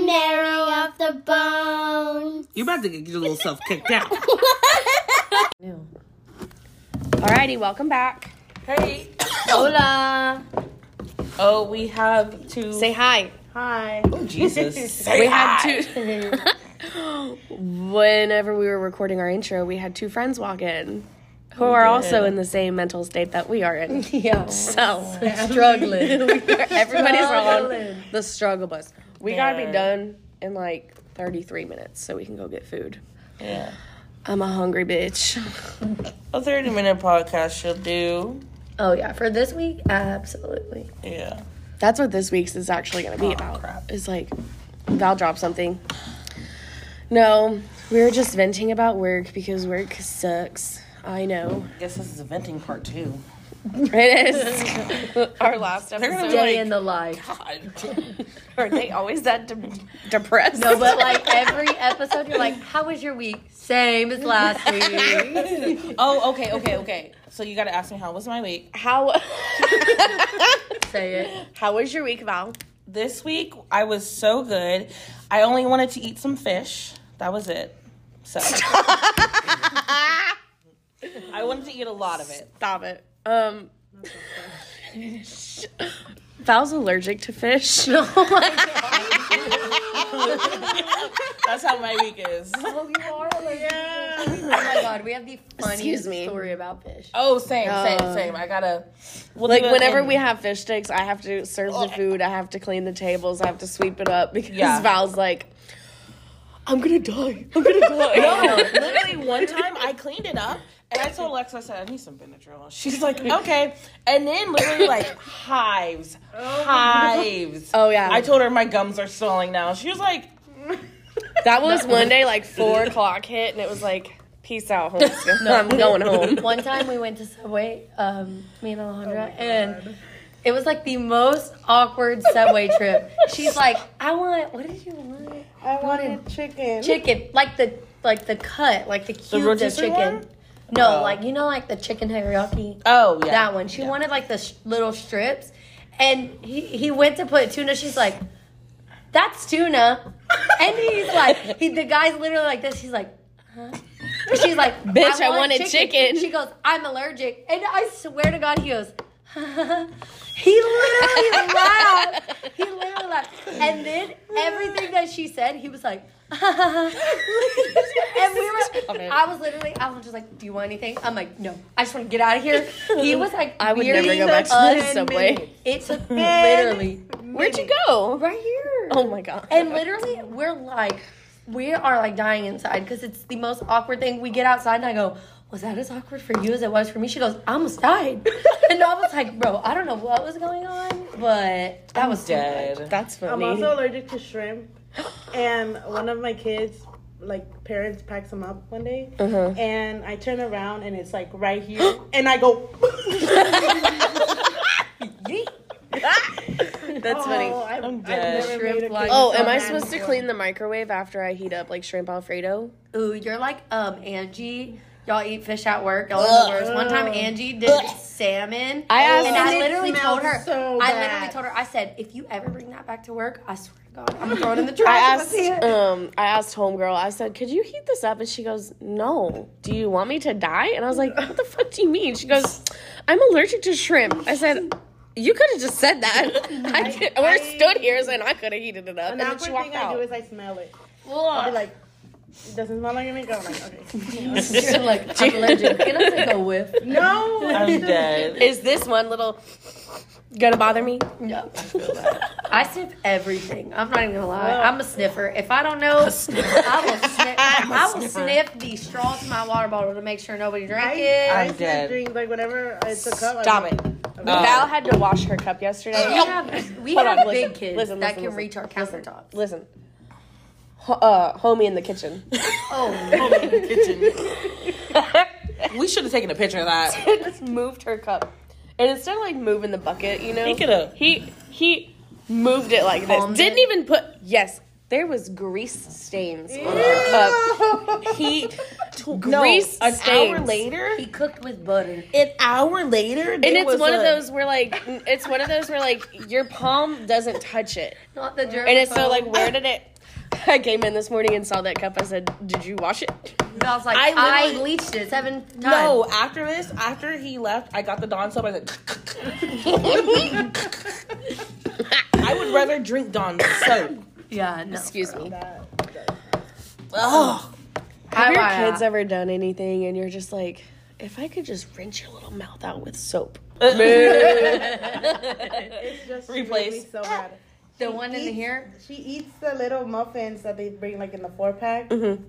my marrow of the bones. You about to get your little self kicked out. No. Alrighty, welcome back. hey. Hola. Oh, we have to Say hi. Hi. Oh, Jesus. Say We hi. had two. Whenever we were recording our intro, we had two friends walk in who are also in the same mental state that we are in. Yeah. So Struggling. everybody's on the struggle bus. We gotta be done in like 33 minutes so we can go get food. Yeah. I'm a hungry bitch. A 30 minute podcast should do. Oh yeah, for this week, absolutely. Yeah. That's what this week's is actually gonna be oh, about. crap. Is like Val dropped something. No, we were just venting about work because work sucks. I know. I Guess this is a venting part two. It is. Our last They're gonna episode. be Day like, in the life. God. Are they always that de- depressed? No, but like every episode, you're like, "How was your week?" Same as last week. Oh, okay, okay, okay. So you gotta ask me how was my week. how Say it. how was your week, Val? This week I was so good. I only wanted to eat some fish. That was it. So I wanted to eat a lot of it. Stop it. Um. Val's allergic to fish. That's how my week is. Oh, you are. Yeah. Oh my god, we have the funniest Excuse me. story about fish. Oh, same, same, Uh, same. I gotta. We'll Like do it whenever in- we have fish sticks, I have to serve the food. I have to clean the tables. I have to sweep it up because Yeah. Val's like, I'm gonna die. I'm gonna die. No, literally one time I cleaned it up and I told Alexa, I said, I need some Benadryl. She's like, okay. And then literally like hives, hives. Oh yeah. I told her my gums are swelling now. She was like, that was one day like four o'clock hit, and it was like, peace out, home. I'm going home. One time we went to Subway, um, me and Alejandra, and it was like the most awkward Subway trip. She's like, "I want, what did you want? I wanted chicken. Chicken, like the like the cut, like the cubes of rotisserie chicken." one? No, Oh. like you know, like the chicken teriyaki. oh, yeah. That one. She wanted like the sh- little strips, and he he went to put tuna. She's like, "That's tuna," and he's like, he the guy's literally like this. He's like, "Huh?" She's like, Bitch, I want wanted chicken. She goes, "I'm allergic," and I swear to God, he goes. He literally laughed. He literally laughed, and then everything that she said, he was like, and we were. I was literally. I was just like, "Do you want anything?" I'm like, "No, I just want to get out of here." He was like, I would never go back to the subway. It took literally Where'd you go? right here. Oh my god. And literally, we're like, we are like dying inside because it's the most awkward thing. We get outside and I go, was that as awkward for you as it was for me? She goes, I almost died. and I was like, bro, I don't know what was going on, but that was too much. Dead. That's funny. I'm also allergic to shrimp, and one of my kids, like parents, packs them up one day, Uh-huh. and I turn around and it's like right here, and I go. That's funny. Oh, I've, I'm I've dead. Shrimp like- Oh, so am I supposed to clean the microwave after I heat up like shrimp alfredo? Ooh, you're like um Angie. Y'all eat fish at work. Y'all are the worst. One time Angie did salmon. I asked- and I literally told her. so I literally told her. I said, if you ever bring that back to work, I swear to God, I'm gonna throw it in the trash. I asked it. um I asked homegirl, I said, Could you heat this up? And she goes, No. Do you want me to die? And I was like, What the fuck do you mean? She goes, I'm allergic to shrimp. I said, You could have just said that. I, could- we I- stood here saying I could have heated it up. An And then she awkward walked thing I do is I smell it. I'll be like, it doesn't smell like anything. I'm like, okay. You're like, I'm allergic. Can I take a whiff? no, I'm dead. Is this one little gonna bother me? No. I sniff everything. I'm not even gonna lie. I'm a sniffer. If I don't know, I will sniff. I will sniff the straw to my water bottle to make sure nobody drank I, it. I I'm sniff dead. Drink, like whenever it's a cup. Stop I it. Uh, Val had to wash her cup yesterday. we have, we Hold have on, big listen, kids listen, that listen, can listen. reach our countertops. Listen. Ho- uh, homie in the kitchen. Oh, homie in the kitchen. We should have taken a picture of that. just moved her cup. And instead of like moving the bucket, you know, He coulda- He he moved it like this. Palmed Didn't it? even put yes, there was grease stains on her cup. He No, grease an an hour hour later. He cooked with butter. An hour later, And it's one of those where like it's one of those where like your palm doesn't touch it. Not the germ. And it's so like where did it I came in this morning and saw that cup. I said, "Did you wash it?" I was like, I I, literally- bleached it seven times. No, after this, after he left, I got the Dawn soap. I said, I would rather drink Dawn soap. Yeah, no. Excuse me. Oh, Have your I- kids uh, ever done anything and you're just like, if I could just rinse your little mouth out with soap? It's just she Replace. made me so bad. The one in eats, here. She eats the little muffins that they bring like in the four pack. Mm-hmm.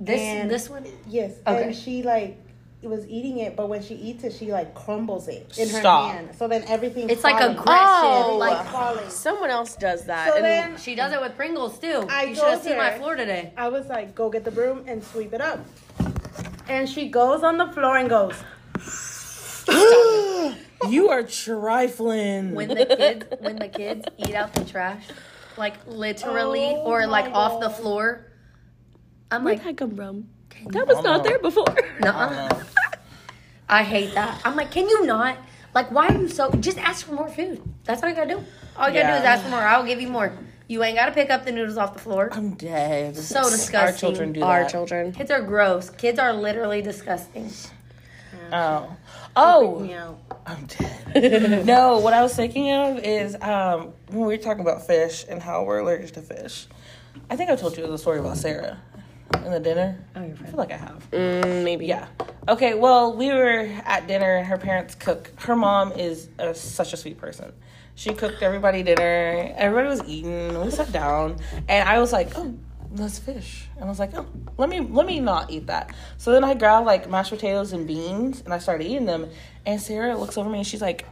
This And- this one. Yes, Okay. and she like was eating it, but when she eats it, she like crumbles it in her Stop. hand. So then everything. It's like falling. aggressive. Oh. like falling. Someone else does that. So and then she does it with Pringles too. I you should have seen my floor today. I was like, go get the broom and sweep it up. And she goes on the floor and goes, you are trifling. When the kids when the kids eat out the trash, like literally Oh or like my off the floor. I'm Where'd like, that come from? That was not there before. nuh I hate that. I'm like, can you not? Like, why are you so? Just ask for more food. That's all you gotta do. All you gotta do is ask for more. I'll give you more. You ain't gotta pick up the noodles off the floor. I'm dead. So disgusting. Our children do Our that. children. Kids are gross. Kids are literally disgusting. Oh, oh. I'm dead. no, what I was thinking of is um, when we were talking about fish and how we're allergic to fish. I think I told you the story about Sarah in the dinner. Oh, I feel like I have. Mm, maybe. Yeah. Okay. Well, we were at dinner. and Her parents cook. Her mom is a, such a sweet person. She cooked everybody dinner. Everybody was eating. We sat down, and I was like, "Oh, that's fish." And I was like, "Oh, let me let me not eat that." So then I grabbed like mashed potatoes and beans, and I started eating them. And Sarah looks over me and she's like,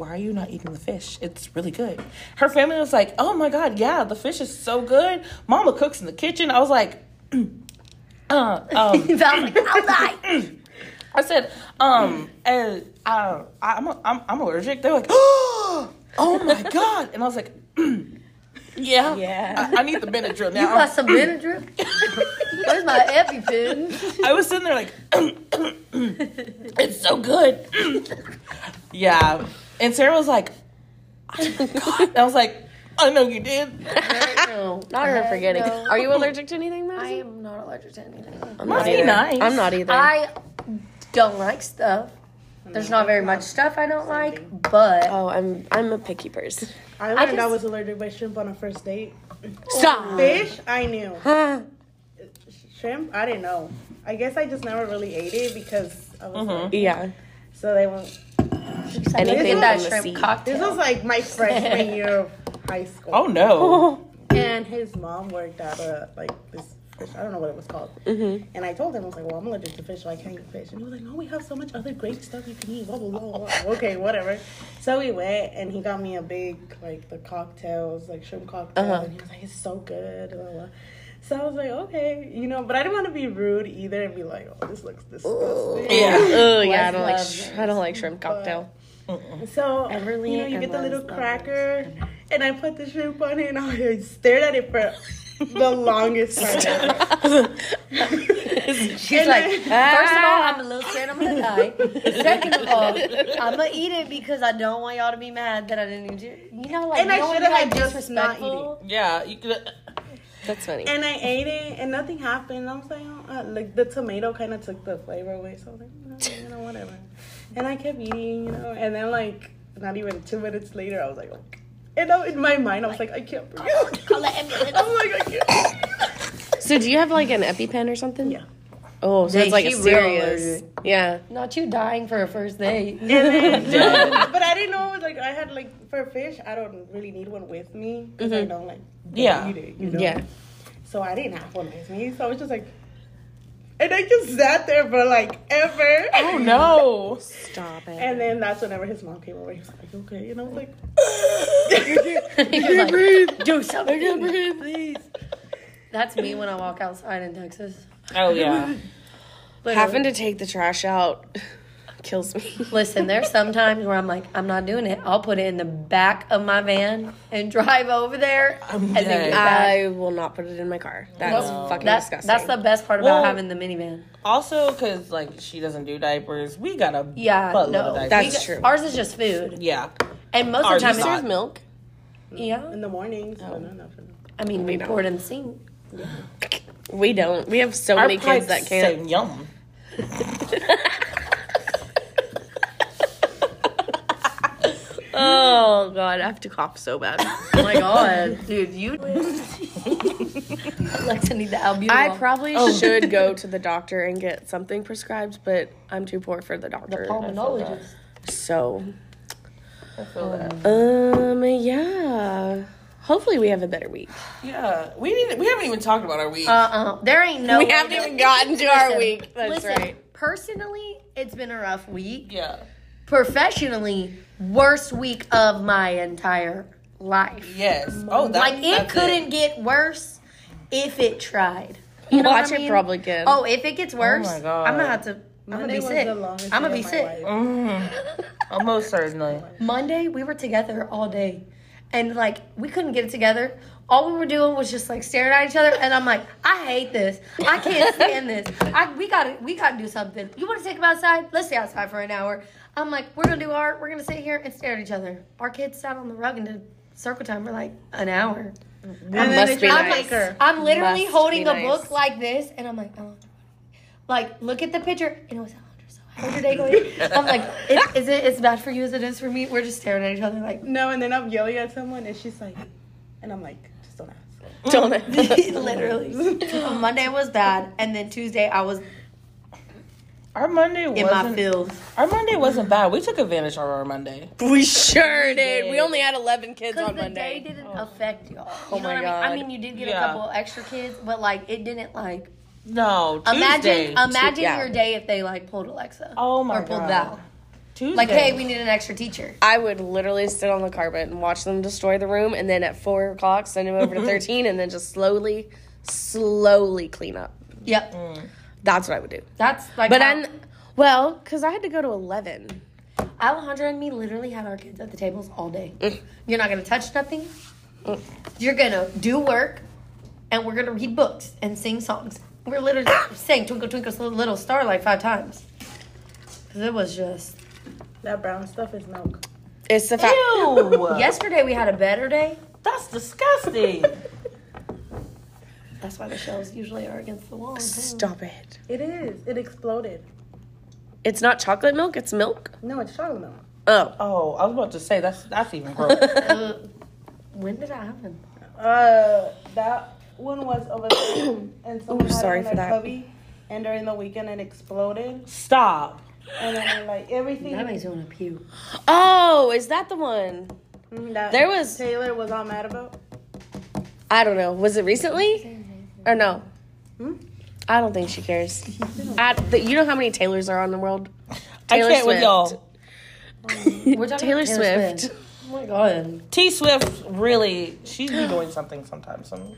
why are you not eating the fish? It's really good. Her family was like, oh my God, yeah, the fish is so good. Mama cooks in the kitchen. I was like, uh, um, I was like, I'll die. I said, um, uh, uh, I'm, I'm, I'm allergic. They're like, oh my God. And I was like, yeah, Yeah. I, I need the Benadryl You now. got some Benadryl? Where's my EpiPen? I was sitting there like, it's so good. yeah. And Sarah was like, oh my God. And I was like, I know you did. No. Not her forgetting. no. Are you allergic to anything, I am not allergic to anything. I'm Must not be either. nice. I'm not either. I don't like stuff. There's not very much stuff I don't like, but oh, I'm I'm a picky person. I learned I, just- was allergic by shrimp on a first date. Stop. Fish, I knew. Huh. Shrimp, I didn't know. I guess I just never really ate it because I was mm-hmm. like, Yeah. so they went. Anything get that was from the shrimp sea. cocktail. This was like my freshman year of high school. Oh no. And his mom worked at a like this fish. I don't know what it was called. Mm-hmm. And I told him I was like, "Well, I'm allergic to fish, so I can't eat fish." And he was like, "No, we have so much other great stuff you can eat." Blah blah blah. blah. okay, whatever. So we went, and he got me a big like the cocktails, like shrimp cocktail, Uh-huh. and he was like, "It's so good." Blah, blah. So I was like, "Okay," you know, but I didn't want to be rude either and be like, "Oh, this looks disgusting." Yeah. Oh yeah, I don't like loves sh- I don't like shrimp cocktail. So Everly you know, you get the little love cracker, and I put the shrimp on it, and I stared at it for the longest time. She's And like, then- first of all, I'm a little scared I'm gonna die. Second of all, I'm gonna eat it because I don't want y'all to be mad that I didn't eat it. You know, like And I you don't shoulda had like, just not disrespectful. Yeah. You could. That's funny. And I ate it, and nothing happened. I was like, oh, uh, like the tomato kind of took the flavor away. So I was like, "No, you know, whatever. And I kept eating, you know. And then like not even two minutes later, I was like, okay. And I, in my mind, I was like, I can't breathe. Call the ambulance. I'm like, I can't. So do you have like an EpiPen or something? Yeah. Oh, so Dang, it's like a serious. allergic. Yeah. Not you dying for a first date. And then, but I didn't know like I had like for fish, I don't really need one with me because I mm-hmm. don't like don't Yeah. eat it, you know. Yeah. So I didn't have one with me, so I was just like, and I just sat there for like ever. Oh no. Stop it. And then that's whenever his mom came over. He was like, "Okay," and I was like, He was like, Do something, I can't breathe, please. That's me when I walk outside in Texas. Oh yeah. But Having to take the trash out kills me. Listen, there's some times where I'm like, I'm not doing it. I'll put it in the back of my van and drive over there, and then dead. get back. I will not put it in my car. That's fucking That's disgusting. that's the best part about Well- having the minivan. Also, because like she doesn't do diapers, we got a Yeah, no, of diapers. That's got- true. Ours is just food, yeah. and most Ours of the time, not. it's, milk. yeah. In the mornings. but no, no, no. I mean, we don't. pour it in the sink. We don't. We have so Our many kids that can't. yum. Oh god, I have to cough so bad. Oh my god, dude, you. Alexa need the albuterol. I probably should go to the doctor and get something prescribed, but I'm too poor for the doctor. pulmonologist. So, I feel that. um, yeah. Hopefully, we have a better week. Yeah, we didn't. We haven't even talked about our week. Uh uh There ain't no. we way haven't that- even gotten to our Listen, week. That's listen, right. Personally, it's been a rough week. yeah. Professionally, worst week of my entire life. Yes. Oh, that, Like it that's couldn't get worse if it tried. You know Watch what I it probably can. Oh, if it gets worse, my God. I'm gonna have to. I'm gonna be sick. I'm gonna be sick. life. Mm, almost certainly. Monday, we were together all day, and like we couldn't get it together. All we were doing was just like staring at each other, and I'm like, I hate this. I can't stand this. I, we gotta, we gotta do something. You want to take them outside? Let's stay outside for an hour. I'm like, we're gonna do art. We're gonna sit here and stare at each other. Our kids sat on the rug and did circle time for like an hour. And then must be tried to nice. make her. I'm literally Must holding be a nice. book like this, and I'm like, oh, like look at the picture, and it was So how's your day going? I'm like, it, is it as bad for you as it is for me? We're just staring at each other like. No, and then I'm yelling at someone, and she's like, and I'm like, just Mm. don't ask. Don't it? Literally. Monday was bad, and then Tuesday I was Our Monday was in my wasn't. feels. Our Monday wasn't bad. We took advantage of our Monday. we sure did. We only had 11 kids Because on the Monday. day didn't oh. affect y'all. Oh You know my what I mean? God. I mean, you did get Yeah. a couple extra kids, but like it didn't like No, imagine Tuesday. imagine yeah. your day if they like pulled Alexa. Oh my or pulled God. Val. Tuesday. Like, hey, we need an extra teacher. I would literally sit on the carpet and watch them destroy the room, and then at 4 o'clock, send them over to 13, and then just slowly, slowly clean up. Yep. Mm. That's what I would do. That's like But how- I'm, well, because I had to go to 11. Alejandra and me literally had our kids at the tables all day. Mm. You're not gonna touch nothing. Mm. You're gonna do work, and we're gonna read books and sing songs. We're literally saying "Twinkle Twinkle Little Star" like five times. 'Cause it was just. That brown stuff is milk. It's the fact. Ew. Yesterday we had a better day. That's disgusting. That's why the shelves usually are against the wall. Stop it. It is. It exploded. It's not chocolate milk, it's milk. No, it's chocolate milk. Oh. oh, I was about to say that's that's even gross. Uh, when did that happen? Uh, that one was over there, and someone had sorry it in for their that. cubby, and during the weekend it exploded, Stop. And then like everything. That makes me want to puke. Oh, is that the one? Mm, that There was- Taylor was all mad about. I don't know. Was it recently? Or no? Hmm? I don't think she cares. I, the, you know how many Taylors are on the world? I Taylor can't with Swift. y'all. We're talking Taylor about Swift. Oh my god. T Swift really, she's be doing something sometimes. Some,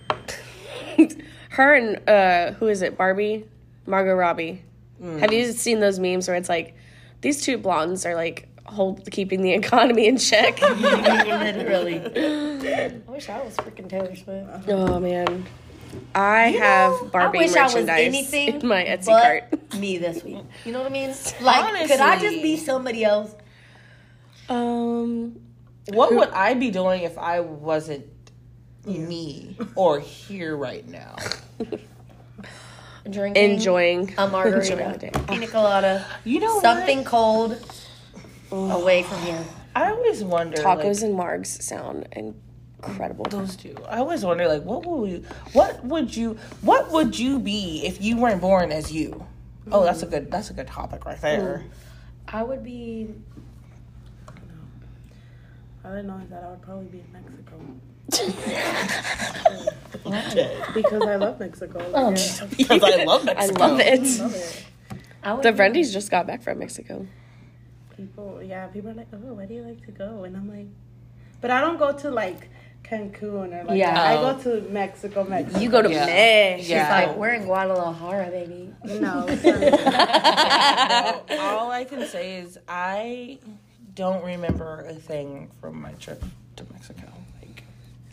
Her and uh, who is it? Barbie, Margot Robbie. Mm. Have you seen those memes where it's like these two blondes are like hold keeping the economy in check? Literally. I wish I was freaking Taylor Swift. oh man, I have Barbie I wish I was merchandise anything in my Etsy but cart. me this week. You know what I mean? Like, could I just be somebody else? Um, what would I be doing if I wasn't me or here right now? Drinking enjoying a margarita, enjoying the day. pina colada, You know something cold away from here. I always wonder. Tacos like, and margs sound incredible. those two. I always wonder, like, what would we, what would you, what would you be if you weren't born as you? Oh, that's a good, that's a good topic right there. I would be. I didn't know that I would probably be in Mexico because I love Mexico. Like, yeah, oh. Because I love I Mexico. love I love it. I would The be- Brendies just got back from Mexico. People, yeah, people are like, oh, where do you like to go? And I'm like, but I don't go to like Cancun or like Yeah. I Oh. go to Mexico, Mexico. You go to Yeah. Mex. She's Yeah. like, we're in Guadalajara, baby. no. it's No, all I can say is I don't remember a thing from my trip to Mexico.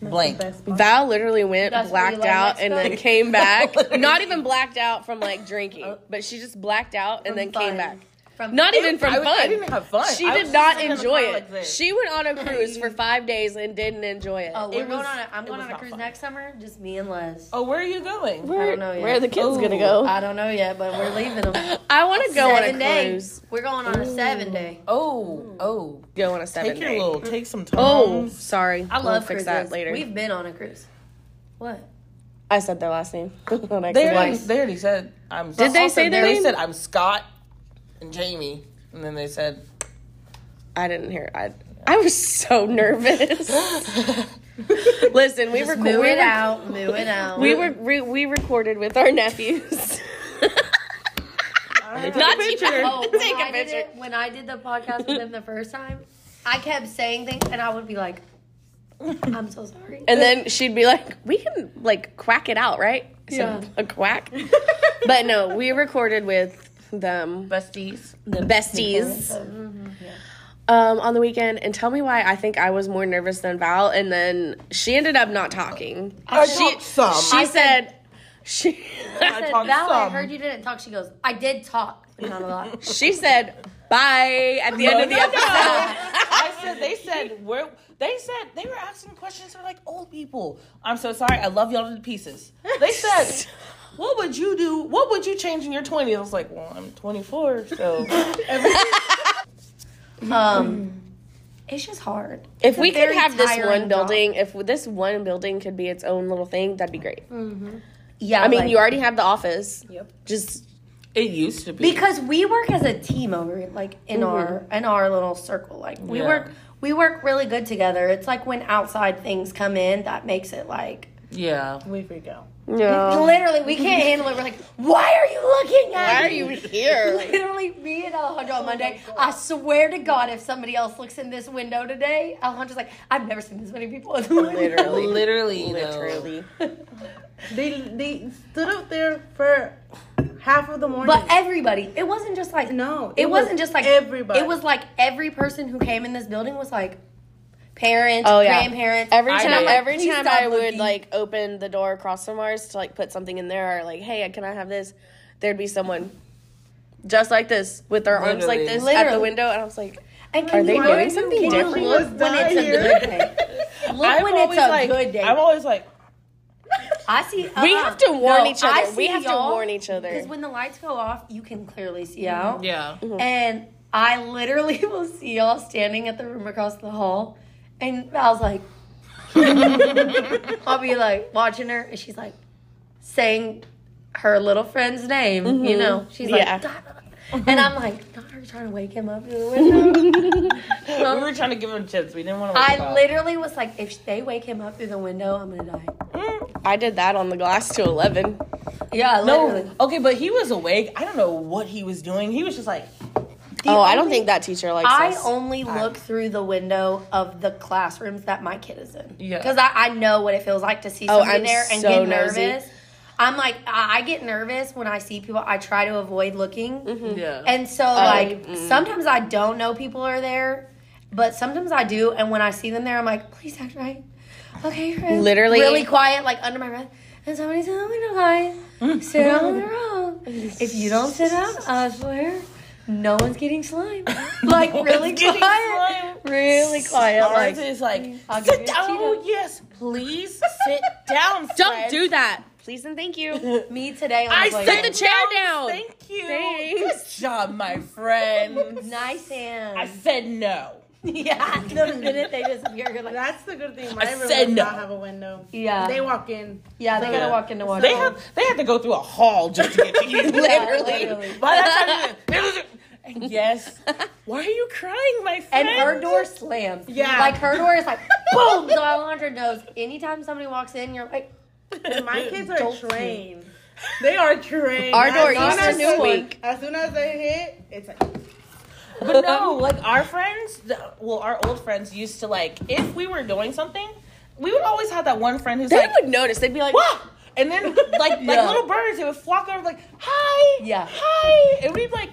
Like blank. Val literally went That's blacked like out and then came back. Not even blacked out from like drinking, but she just blacked out and then From came back. From Not even from I, was- fun. I didn't have fun. She I did was not just enjoy it. like this. She went on a cruise for five days and didn't enjoy it. Oh, we're It going on. A, I'm going on a cruise fun. next summer. Just me and Les. Oh, where are you going? where, I don't know yet. where are the kids gonna go? I don't know yet, but we're leaving them. I want to go on a seven day. cruise. We're going on a seven day. Oh, hmm. oh. Go on a seven Take your day. little, take some oh, time. Oh, sorry. I We'll love fix that later. We've been on a cruise. What? I said their last name. They already, they already said I'm. Did they say their They name? said I'm Scott and Jamie, and then they said I didn't hear. I I was so nervous. Listen, we were Just we move were out. Move it out. we were we, we recorded with our nephews. Not picture. Oh, when Take I a did picture. it, when I did the podcast with them the first time, I kept saying things, and I would be like, "I'm so sorry." And then she'd be like, "We can like quack it out, right?" I said, Yeah. a quack. but no, we recorded with them besties. the besties um, on the weekend. And tell me why I think I was more nervous than Val. And then she ended up not talking. I she talked some. she said she I said, talked "Val, I heard you didn't talk." She goes, "I did talk, not a lot." she said bye at the end of the No, no, episode. I said they said where they said they were asking questions for like old people. I'm so sorry. I love y'all to pieces. They said, "What would you do? What would you change in your 20s?" I was like, "Well, I'm 24, so Um, it's just hard. If we It's a could have this one job. building, if this one building could be its own little thing, that'd be great. Yeah, I mean, like- you already have the office. Yep. Just it used to be." because we work as a team over like in our in our little circle. Like we Yeah. work we work really good together. It's like when outside things come in that makes it like yeah, we freak out. No. literally we can't handle it. We're like, why are you looking at me? Why are you here? Literally, me and Alejandro on Monday. I swear to God, if somebody else looks in this window today, Alejandro's like, I've never seen this many people in the window. Literally. literally. Literally. They they stood up there for half of the morning. But everybody, it wasn't just like no, it, was wasn't just like everybody. It was like every person who came in this building was like parents, Oh, yeah. grandparents. Every I time, did. every Please time I would looking. like open the door across from ours to like put something in there, or like, hey, can I have this? There'd be someone just like this with their arms like Literally. this at the window, and I was like, And Are they you doing something different? Look when it's a good day. Look I'm when it's always a like, good day. I'm always like, I see. we uh-uh. have to warn No, each I other. We have to y'all, warn each other. Because when the lights go off, you can clearly see mm-hmm. out. yeah. Mm-hmm. And I literally will see y'all standing at the room across the hall. And I was like, I'll be like watching her, and she's like saying her little friend's name, you mm-hmm. know? She's like, and I'm like, not her trying to wake him up through the window. We were trying to give him chips. We didn't want to. I literally was like, if they wake him up through the window, I'm gonna die. Mm. I did that on the glass to eleven. Yeah, literally. No, okay, but he was awake. I don't know what he was doing. He was just like, oh, I don't think that teacher likes I us. only look through the window of the classrooms that my kid is in. Yeah. Because I, I know what it feels like to see Oh, somebody I'm there and so get nosy. nervous. I'm like, I, I get nervous when I see people. I try to avoid looking. Mm-hmm. yeah. And so, like, sometimes I don't know people are there, but sometimes I do. And when I see them there, I'm like, please act right. Okay, friends. Literally- Really quiet, like under my breath. And somebody's in the window, guys. sit on the row. If you don't sit out, I swear, no one's getting slime. Like, really getting quiet. Really quiet. Ours Like, is like, I'll sit down. Cheeto. Oh, yes, please sit down. Don't do that, please and thank you. me today, I I was like, said the chair down. Thank you. Thanks. Good job, my friend. nice hands. I said no. yeah, the minute they disappear, you're like, That's the good thing. My I room said does no. not have a window. yeah. They walk in. yeah, they gotta Yeah. walk into one. They have they had to go through a hall just to get to you. literally. By that time, you- yes. Why are you crying, my friend? And friend? her door slams. Yeah. Like her door is like boom. So Alejandra knows anytime somebody walks in, you're like, And my kids are trained. They are trained. Our door As soon used as to they- squeak. As soon as they hit, it's like But no, like our friends, well, our old friends used to like if we were doing something, we would always have that one friend who's They like, would notice. They'd be like, "Wah!" and then like like little birds, they would flock over like, "Hi, Yeah. hi," and we'd be like,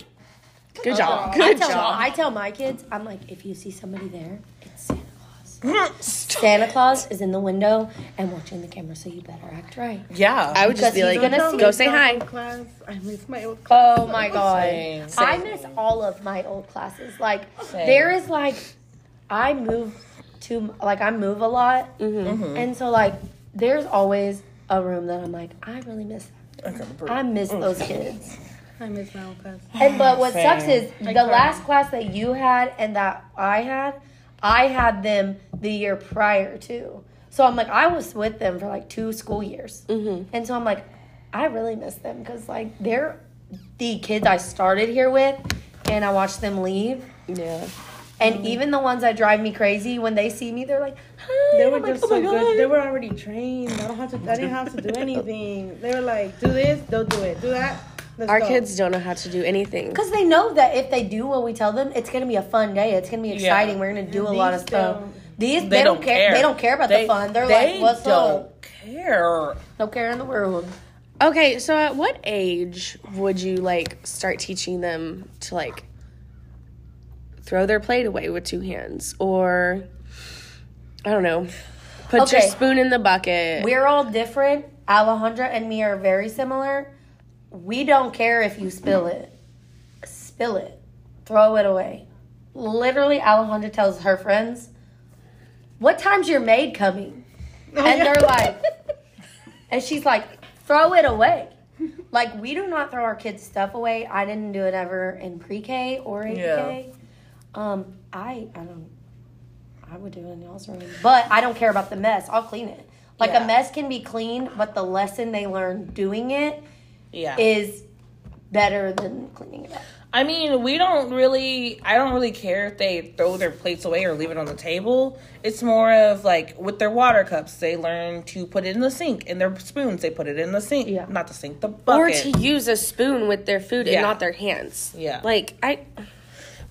"Good job, I good tell, job." I tell my kids, I'm like, if you see somebody there, it's Santa Claus. Santa Claus is in the window and watching the camera, so you better act right. "Yeah." I would just be like, gonna see "Go say hi." Class. I miss my old class. Oh my god. Same. I miss all of my old classes. Like Same. there is like I move to like I move a lot. Mm-hmm. And so like there's always a room that I'm like, I really miss I miss those kids. I miss my old class. And but what Same. sucks is I the cry. last class that you had and that I had, I had them the year prior to. So I'm like, I was with them for like two school years, Mhm. and so I'm like, I really miss them because like they're the kids I started here with, and I watched them leave. Yeah. And even the ones that drive me crazy, when they see me, they're like, Hi. They were I'm like, just "Oh so good. God." They were already trained. I don't have to. I didn't have to do anything. They were like, do this, they'll do it. Do that. Let's Our go. kids don't know how to do anything. Because they know that if they do what we tell them, it's gonna be a fun day. It's gonna be exciting. We're gonna do a lot of these stuff. don't. These they, don't, care. They don't care about They- the fun. They're they like, what's don't up? care. No care in the world. Okay, so at what age would you like start teaching them to like throw their plate away with two hands or I don't know, put your spoon in the bucket? We're all different. Alejandra and me are very similar. We don't care if you spill it. Spill it. Throw it away. Literally, Alejandra tells her friends, What time's your maid coming? And they're like, and she's like, throw it away. Like we do not throw our kids' stuff away. I didn't do it ever in pre-K or AP. Um, I I don't. I would do it in y'all's room, but I don't care about the mess. I'll clean it. Like Yeah. a mess can be cleaned, but the lesson they learn doing it Yeah. is better than cleaning it up. I mean, we don't really. I don't really care if they throw their plates away or leave it on the table. It's more of like with their water cups, they learn to put it in the sink. And their spoons, they put it in the sink, Yeah. not the sink, the bucket. or to use a spoon with their food Yeah. and not their hands. Yeah. Like I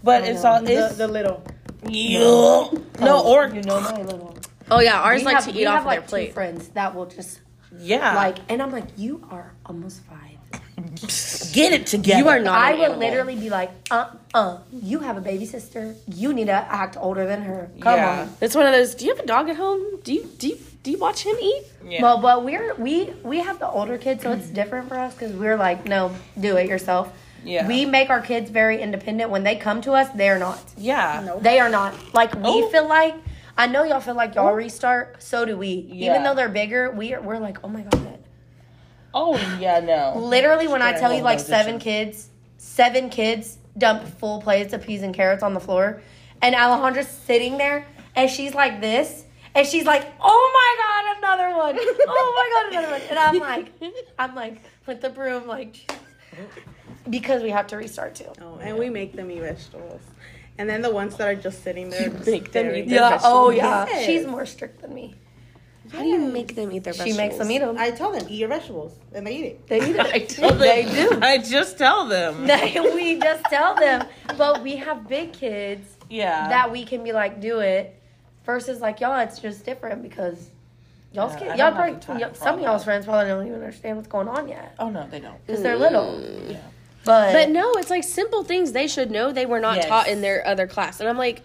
but it's all The, it's the little. yeah. no oh, or You know my little. Oh yeah, ours We like have, to we eat off have of like their two plate. friends that will just yeah. like, and I'm like, you are almost five. Get it together. You are not I an would animal. literally be like, uh, uh, you have a baby sister. You need to act older than her. Come Yeah. on. It's one of those. Do you have a dog at home? Do you do you, do you watch him eat? Yeah. Well, but we're we we have the older kids, so it's different for us because we're like, no, do it yourself. Yeah. We make our kids very independent. When they come to us, they're not. yeah. They are not. Like we Oh. feel like. I know y'all feel like y'all restart. So do we. Yeah. Even though they're bigger, we are, we're like, oh my god. Oh yeah, no. Literally, when I tell you like transition. seven kids, seven kids dump full plates of peas and carrots on the floor, and Alejandra's sitting there, and she's like this, and she's like, "Oh my god, another one! Oh my god, another one!" And I'm like, I'm like with the broom, like, because we have to restart too. Oh, and we make them eat vegetables. And then the ones that are just sitting there, just make them eat their Yeah. Oh yeah. Yes. She's more strict than me. How do you make them eat their vegetables? She makes them eat them. I tell them eat your vegetables, and they eat it. They eat it. I it. tell them, They do. I just tell them. we just tell them, but we have big kids Yeah. that we can be like, do it, versus like y'all, it's just different because y'all's Yeah, kid, I y'all probably, time y'all- some of y'all's friends probably don't even understand what's going on yet oh no, they don't. because they're little. Yeah. But, But no, it's like simple things they should know they were not Yes. taught in their other class. And I'm like,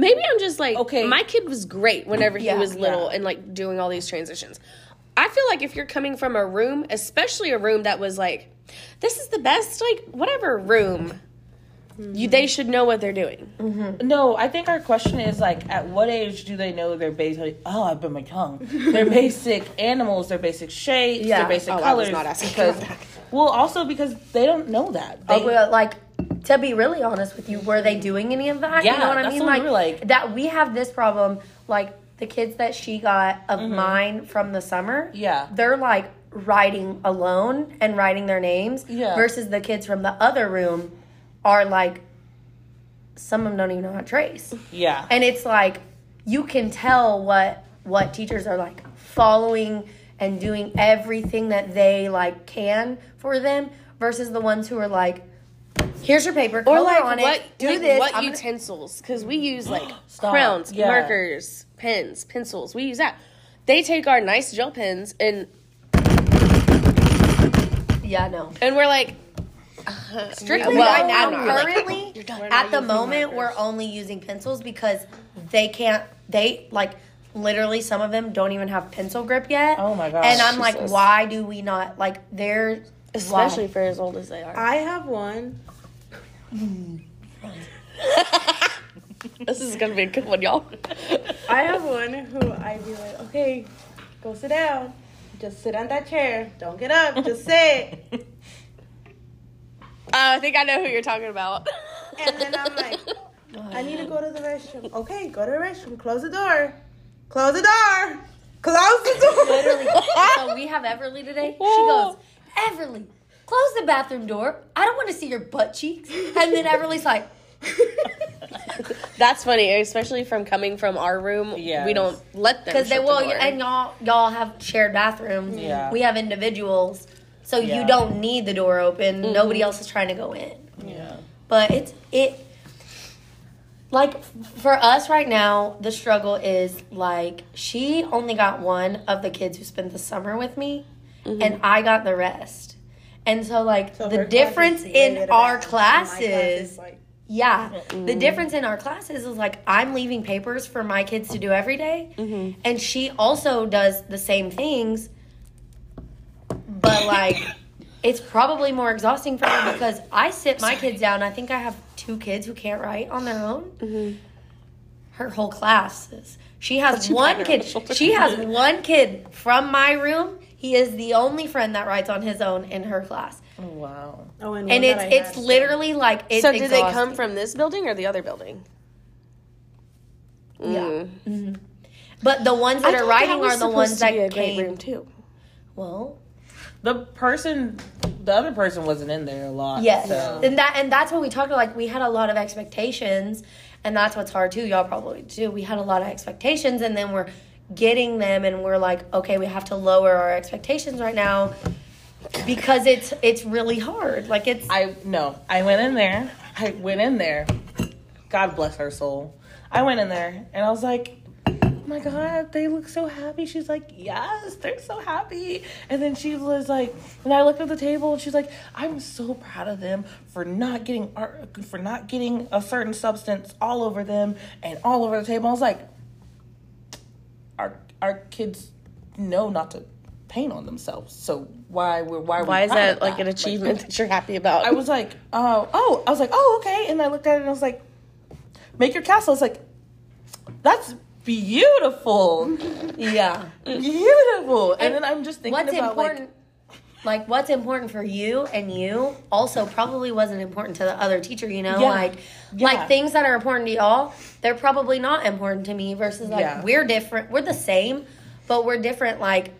maybe I'm just like, Okay. my kid was great whenever he Yeah. was little Yeah. and like doing all these transitions. I feel like if you're coming from a room, especially a room that was like, this is the best, like, whatever room, you, they should know what they're doing. No, I think our question is like, at what age do they know their basic? Oh, I bit my tongue. Their basic animals, their basic shapes, Yeah. their basic Oh, I was colors. not asking because, well, also because they don't know that. They, uh, but, like to be really honest with you, were they doing any of that? you Yeah, know what I mean? what Like, we were like- that we have this problem. Like the kids that she got of mine from the summer. Mm-hmm. Yeah. they're like writing alone and writing their names. Yeah. Versus the kids from the other room are like, some of them don't even know how to trace. yeah, and it's like you can tell what what teachers are like following and doing everything that they like can for them versus the ones who are like here's your paper Or color like on what it do like, this what I'm utensils? Because we use like Stop. crowns, Yeah. markers, pens, pencils. We use that. they take our nice gel pens and Yeah, no. and we're like, Strictly Well, right I'm now, not like, currently, at the moment, we're only using pencils because they can't. They like literally some of them don't even have pencil grip yet. Oh my gosh. And I'm like, why do we not like? They're especially why? for as old as they are. I have one. This is gonna be a good one, y'all. I have one who I'd be like, okay, go sit down. Just sit on that chair. Don't get up. Just sit. Uh, I think I know who you're talking about. And then I'm like, I need to go to the restroom. Okay, go to the restroom. Close the door. Close the door. Close the door. literally. so we have Everly today. She goes, Everly, close the bathroom door. I don't want to see your butt cheeks. And then Everly's like, That's funny, especially from coming from our room. Yes. we don't let them because they will, the and y'all y'all have shared bathrooms. Yeah. We have individuals, so Yeah. you don't need the door open. Mm-hmm. Nobody else is trying to go in. Yeah. But it's it. Like for us right now, the struggle is like she only got one of the kids who spent the summer with me, mm-hmm. and I got the rest. And so like So the difference in our than- classes like, yeah. The difference in our classes is like I'm leaving papers for my kids to do every day, and she also does the same things, but like it's probably more exhausting for her because I sit my kids down. I think I have two kids who can't write on their own. Her whole class is. She has one kid. She has one kid from my room. He is the only friend that writes on his own in her class, Oh, wow. oh, and, and it's it's had, literally like it's. so, did they come from this building or the other building? Yeah. Mm. But the ones that I are thought was writing are the supposed ones to that be a great came. room too. Well, The person, the other person wasn't in there a lot. yes, So. and that and that's what we talked about. Like we had a lot of expectations, and that's what's hard too. Y'all probably too. We had a lot of expectations, and then we're getting them, and we're like, okay, we have to lower our expectations right now because it's it's really hard. Like it's I no. I went in there. I went in there. God bless her soul. I went in there and I was like, "Oh my God, they look so happy." She's like, "Yes, they're so happy." And then she was like, and I looked at the table and she's like, "I'm so proud of them for not getting art, for not getting a certain substance all over them and all over the table." I was like, "Our our kids know not to." paint on themselves so why we're why are we Why is that of like an achievement that you're happy about? I was like, oh, oh, I was like, oh, okay. And I looked at it and I was like, make your castle. I was like, that's beautiful, yeah. beautiful. And, then I'm just thinking What's about important? Like, what's important for you and you also probably wasn't important to the other teacher. You know, Yeah. like Yeah. like things that are important to y'all, they're probably not important to me. Versus like Yeah. we're different. We're the same, but we're different. Like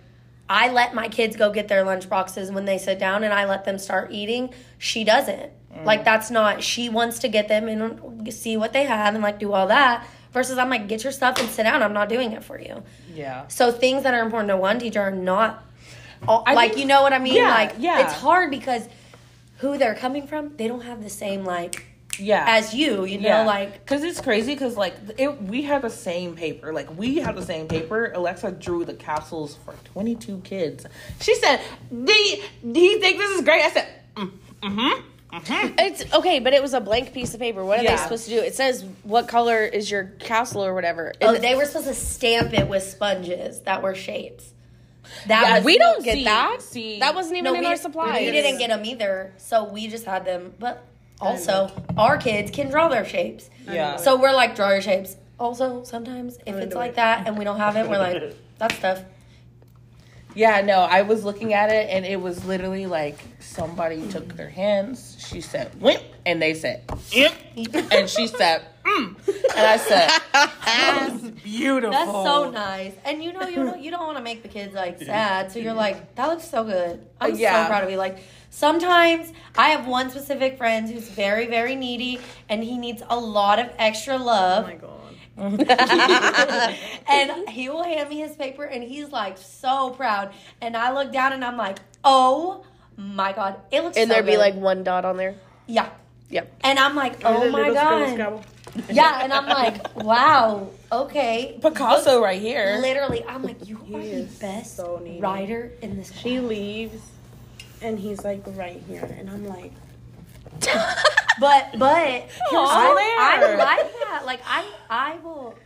I let my kids go get their lunch boxes when they sit down, and I let them start eating. She doesn't. Mm. Like that's not. She wants to get them and see what they have and like do all that. Versus I'm like, get your stuff and sit down. I'm not doing it for you. yeah, So things that are important to one teacher are not all, I like think- you know what I mean? yeah, like yeah. it's hard because who they're coming from, they don't have the same like yeah. as you, you know, like because it's crazy because like it, we had the same paper like we had the same paper alexa drew the castles for 22 kids she said do you, do you think this is great i said mm, mm-hmm It's okay, but it was a blank piece of paper. What are they supposed to do? It says what color is your castle or whatever. oh, And they were supposed to stamp it with sponges that were shapes. That Yeah, we don't get see- that. see- that wasn't even no, in we, our supplies. we didn't get them either, so we just had them. But also, our kids can draw their shapes. yeah So we're like, draw your shapes. Also, sometimes if it's like that and we don't have it, we're like, that's tough. Yeah, no, I was looking at it and it was literally like somebody took their hands, she said, wimp, and they said, imp, and she said, mm. And I said, that's beautiful. That's so nice. And you know, you know, you don't want to make the kids like sad, so you're like, that looks so good. I'm Yeah. so proud of you. Like sometimes I have one specific friend who's very, very needy, and he needs a lot of extra love. Oh my god. and he will hand me his paper, and he's like so proud. And I look down, and I'm like, oh my god, it looks. and so there'd be good. like one dot on there. yeah. Yep. And I'm like, oh my god. scrabble. Yeah, and I'm like, wow, okay. Picasso right here. Literally, I'm like, you He are the best so needy. writer in this. She leaves, and he's like right here, and I'm like, But but still I, I like that. Like I I will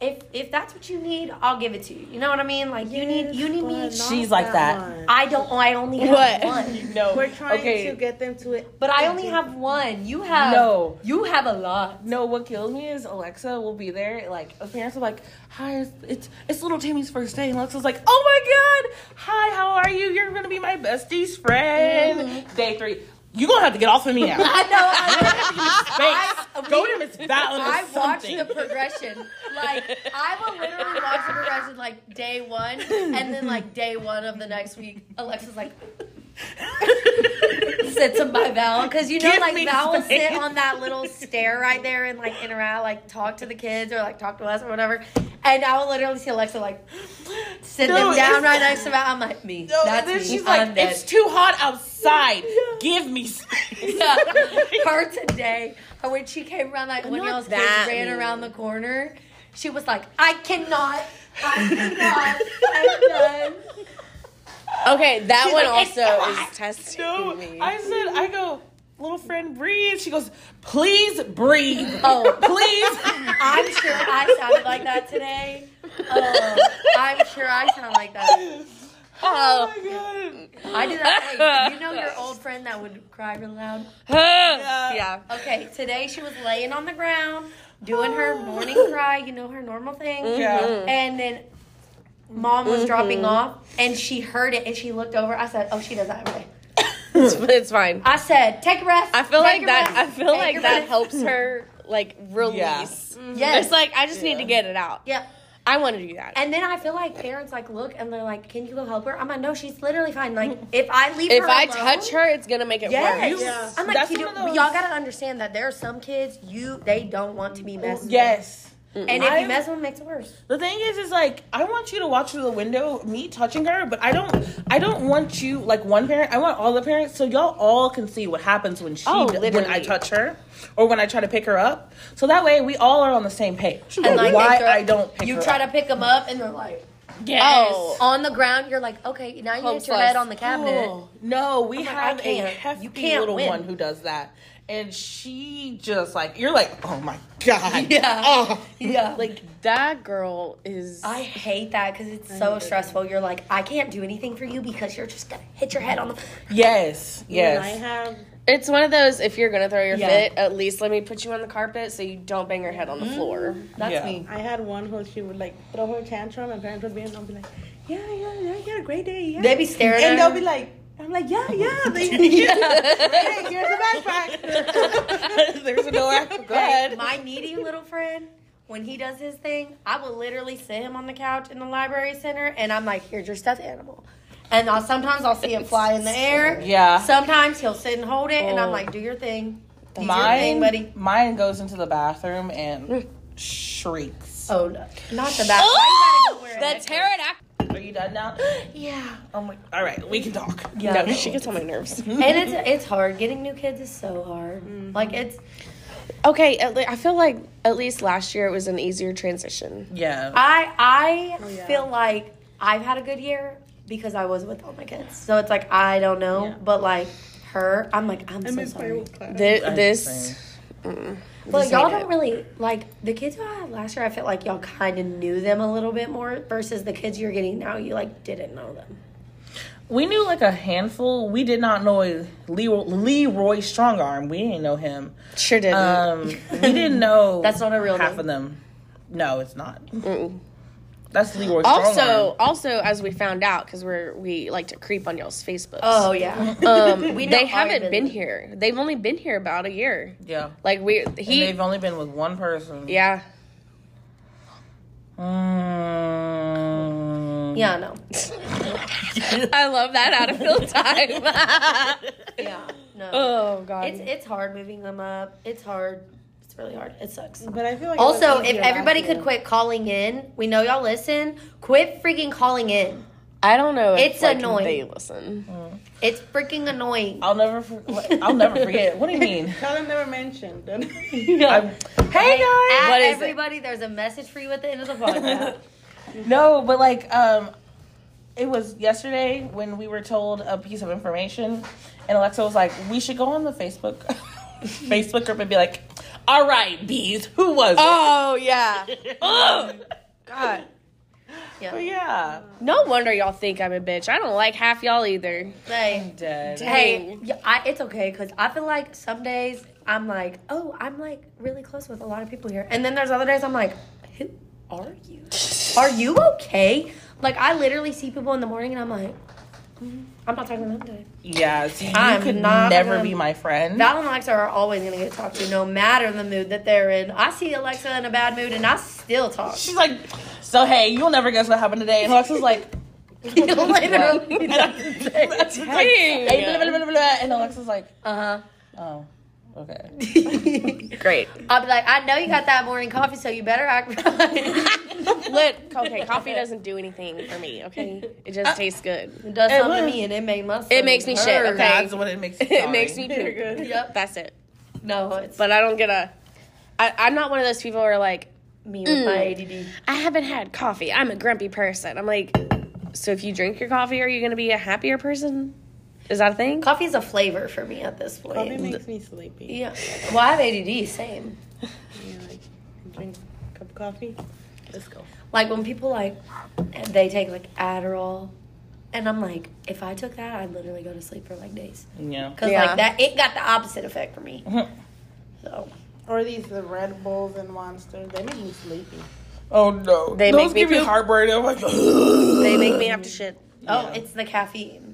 if if that's what you need, I'll give it to you. You know what I mean? Like you need you need me. She's like that. one." I don't. I only have What? one. No. We're trying okay. to get them to it. But I only have one. You have No. You have a lot. No, what kills me is Alexa will be there. Like, the parents are like, "Hi, it's it's, it's little Timmy's first day," and Alexa's like, "Oh my god, hi, how are you? You're gonna be my bestie's friend." Mm-hmm. Day three, you gonna have to get off of me now. I know. I, Space. I- Go to Miss Fallon or I watched the progression. Like I will literally watch the progression like day one, and then like day one of the next week, Alexa's like sits him by Val because you know Give like me Val will sit on that little stair right there and like interact, like talk to the kids or like talk to us or whatever. And I will literally see Alexa like sit No, them down right next to Val. I'm like me. No, That's and then me. she's I'm like, dead. "It's too hot outside. Give me space." Yeah. Her today, or when she came around, like when Not y'all's kids ran mean. around the corner, she was like, I cannot. I cannot. I'm done. Okay, that She's one like, also is testing No, me. I said, I go, little friend, breathe. She goes, please breathe. Oh, Please. I'm sure I sounded like that today. Oh, I'm sure I sound like that. Oh my oh. god. I do that. Hey, you know your old friend that would cry real loud? yeah. Okay, today she was laying on the ground doing her oh. morning cry, you know, her normal thing. Yeah. Mm-hmm. And then mom was dropping mm-hmm. off and she heard it and she looked over. I said, Oh, she does that every day. It's, it's fine. I said, Take a rest. I feel like a that. I feel take like that rest." helps her like release. Yes. Mm-hmm. It's like I just need to get it out. Yep. I want to do that. And then I feel like parents like look and they're like, Can you go help her? I'm like, No, she's literally fine. Like if I leave her, if her I alone- touch her, it's gonna make it Yes. worse. Yeah. I'm like, you one do- of those- y'all gotta understand that there are some kids you they don't want to be messed with. Yes. And if I- you mess with them, it makes it worse. The thing is, is like I want you to watch through the window, me touching her, but I don't. I don't want you like one parent. I want all the parents, so y'all all can see what happens when she Oh, when I touch her or when I try to pick her up. So that way we all are on the same page. And like why they I don't pick You her try up. to pick them up and they're like Oh. on the ground. You're like, okay, now you Home hit your plus. head on the cabinet. Oh, no, we I'm have I a can't. hefty You can't little win. one who does that, and she just like you're like, oh my god, Yeah. Oh. Yeah. Like that girl is. I hate that because it's so stressful. You're like, I can't do anything for you because you're just gonna hit your head on the. yes, Yes. I yes, have It's one of those. If you're gonna throw your Yeah. fit, at least let me put you on the carpet so you don't bang your head on the mm-hmm. floor. That's Yeah. me. I had one who she would like throw her tantrum and parents would be and be like, Yeah, yeah, yeah, you had a great day. Yeah. They be staring and at they'll be like I'm like, Yeah, yeah, they, hey, here's the backpack. There's a door. Go Hey, ahead. my needy little friend, when he does his thing, I will literally sit him on the couch in the library center, and I'm like, "Here's your stuffed animal." And I'll, sometimes I'll see him fly in the air. Yeah. Sometimes he'll sit and hold it, and I'm Oh. like, "Do your thing, do your thing, Mine, buddy." mine goes into the bathroom and mm. shrieks. Oh no, not the bathroom. Why you gotta go where it The echoes? pterodactyl. Are you done now? Yeah. Oh my. All right, we can talk. Yeah. No, she gets on my nerves. and it's it's hard. Getting new kids is so hard. Mm-hmm. Like it's Okay, at le- I feel like at least last year it was an easier transition. Yeah. I I yeah. feel like I've had a good year because I was with all my kids. So it's like I don't know, Yeah. but like her, I'm like I'm I so sorry. old class. Thi- I- this, mm, But this y'all don't it. really like the kids I had last year. I felt like y'all kind of knew them a little bit more versus the kids you're getting now. You like didn't know them. We knew like a handful. We did not know Leroy, Leroy Strongarm. We didn't know him. Sure didn't. Um, we didn't know. That's not a real half name. of them. No, it's not. Mm-mm. That's Leroy Strongarm. also, also as we found out because we're we like to creep on y'all's Facebooks. Oh yeah, um, We they haven't been business. here. They've only been here about a year. yeah. Like we, And he, they've only been with one person. yeah. Mm. yeah, no, I love that out of fill time. yeah, no. oh god. It's it's hard moving them up. It's hard. It's really hard. It sucks. But I feel like Also, if everybody could quit calling in, we know y'all listen. Quit freaking calling in. I don't know. If, It's like, annoying. They listen. It's freaking annoying. I'll never, for- I'll never forget. What do you mean? Tell them never mentioned. I'm- Hey guys. What is it? everybody, there's a message for you at the end of the podcast. No, but like, um, it was yesterday when we were told a piece of information, and Alexa was like, "We should go on the Facebook, Facebook group and be like, all right, bees, who was it?" Oh yeah. Ugh. God. But yeah, No wonder y'all think I'm a bitch. I don't like half y'all either. Hey, dead. hey, yeah, I, it's okay because I feel like some days I'm like, oh, I'm like really close with a lot of people here, and then there's other days I'm like, who are you? Are you okay? Like I literally see people in the morning and I'm like, mm, I'm not talking to them today. Yeah, see, you I'm could not never gonna- be my friend. Val and Alexa are always gonna get talked to, no matter the mood that they're in. I see Alexa in a bad mood and I still talk. She's like, so hey, you'll never guess what happened today. And Alexa's like, literally. I'm- it's like, hey, blah, blah, blah. and Alexa's like, Uh huh, oh, okay. Great. I'll be like, I know you got that morning coffee, so you better act right. Lit. Okay, coffee doesn't do anything for me. Okay, it just uh, tastes good. It does It something to me, and it made my. It makes me shit, hurt. okay. That's what it makes. It makes me sorry. poop. Yep. That's it. No, it's But I don't get a. I, I'm not one of those people who are like, me with my mm. ADD. I haven't had coffee. I'm a grumpy person. I'm like, so if you drink your coffee, are you going to be a happier person? Is that a thing? Coffee is a flavor for me at this point. Coffee makes me sleepy. yeah. Well, I have ADD. Same. Yeah, like drink a cup of coffee. Let's go. Like when people like, they take like Adderall, and I'm like, if I took that, I'd literally go to sleep for like days. Yeah. Cause Yeah. like that, it got the opposite effect for me. So Or these the Red Bulls and Monsters. They make me sleepy. Oh no. They Those make me give you poop. heartburn. I'm like, They make me have to shit. oh, Yeah. it's the caffeine.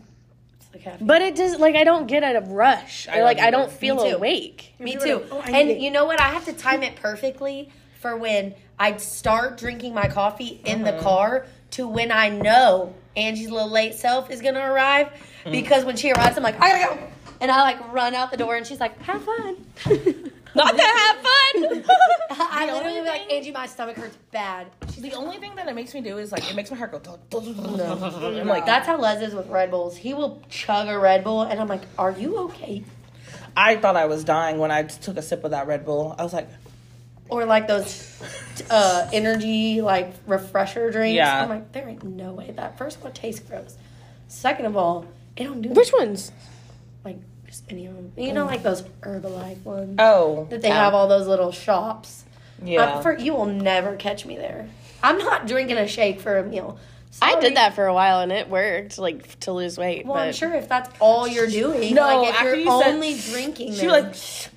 It's the caffeine. But it does, like, I don't get a rush. I Or, like, I don't feel Me too. awake. Me too. oh, I and need it. you know what? I have to time it perfectly for when I'd start drinking my coffee in the uh-huh. car to when I know Angie's little late self is gonna arrive. Mm-hmm. Because when she arrives, I'm like, I gotta go. And I like run out the door and she's like, have fun. Not to have fun. I literally only be like, Angie, my stomach hurts bad. the only thing that it makes me do is like it makes my heart go. I'm like That's how Les is with Red Bulls. He will chug a Red Bull and I'm like, Are you okay? I thought I was dying when I took a sip of that Red Bull. I was like, Or like those uh, energy like refresher drinks. Yeah. I'm like, there ain't no way that first of all tastes gross. Second of all, it don't do Which ones? like just any of them. You know, like those Herbalife ones oh, that they have all those little shops. yeah. For you will never catch me there. I'm not drinking a shake for a meal. I did that for a while and it worked, like, to lose weight. Well, but I'm sure if that's all you're doing, No, like if after you're you said- only drinking, she was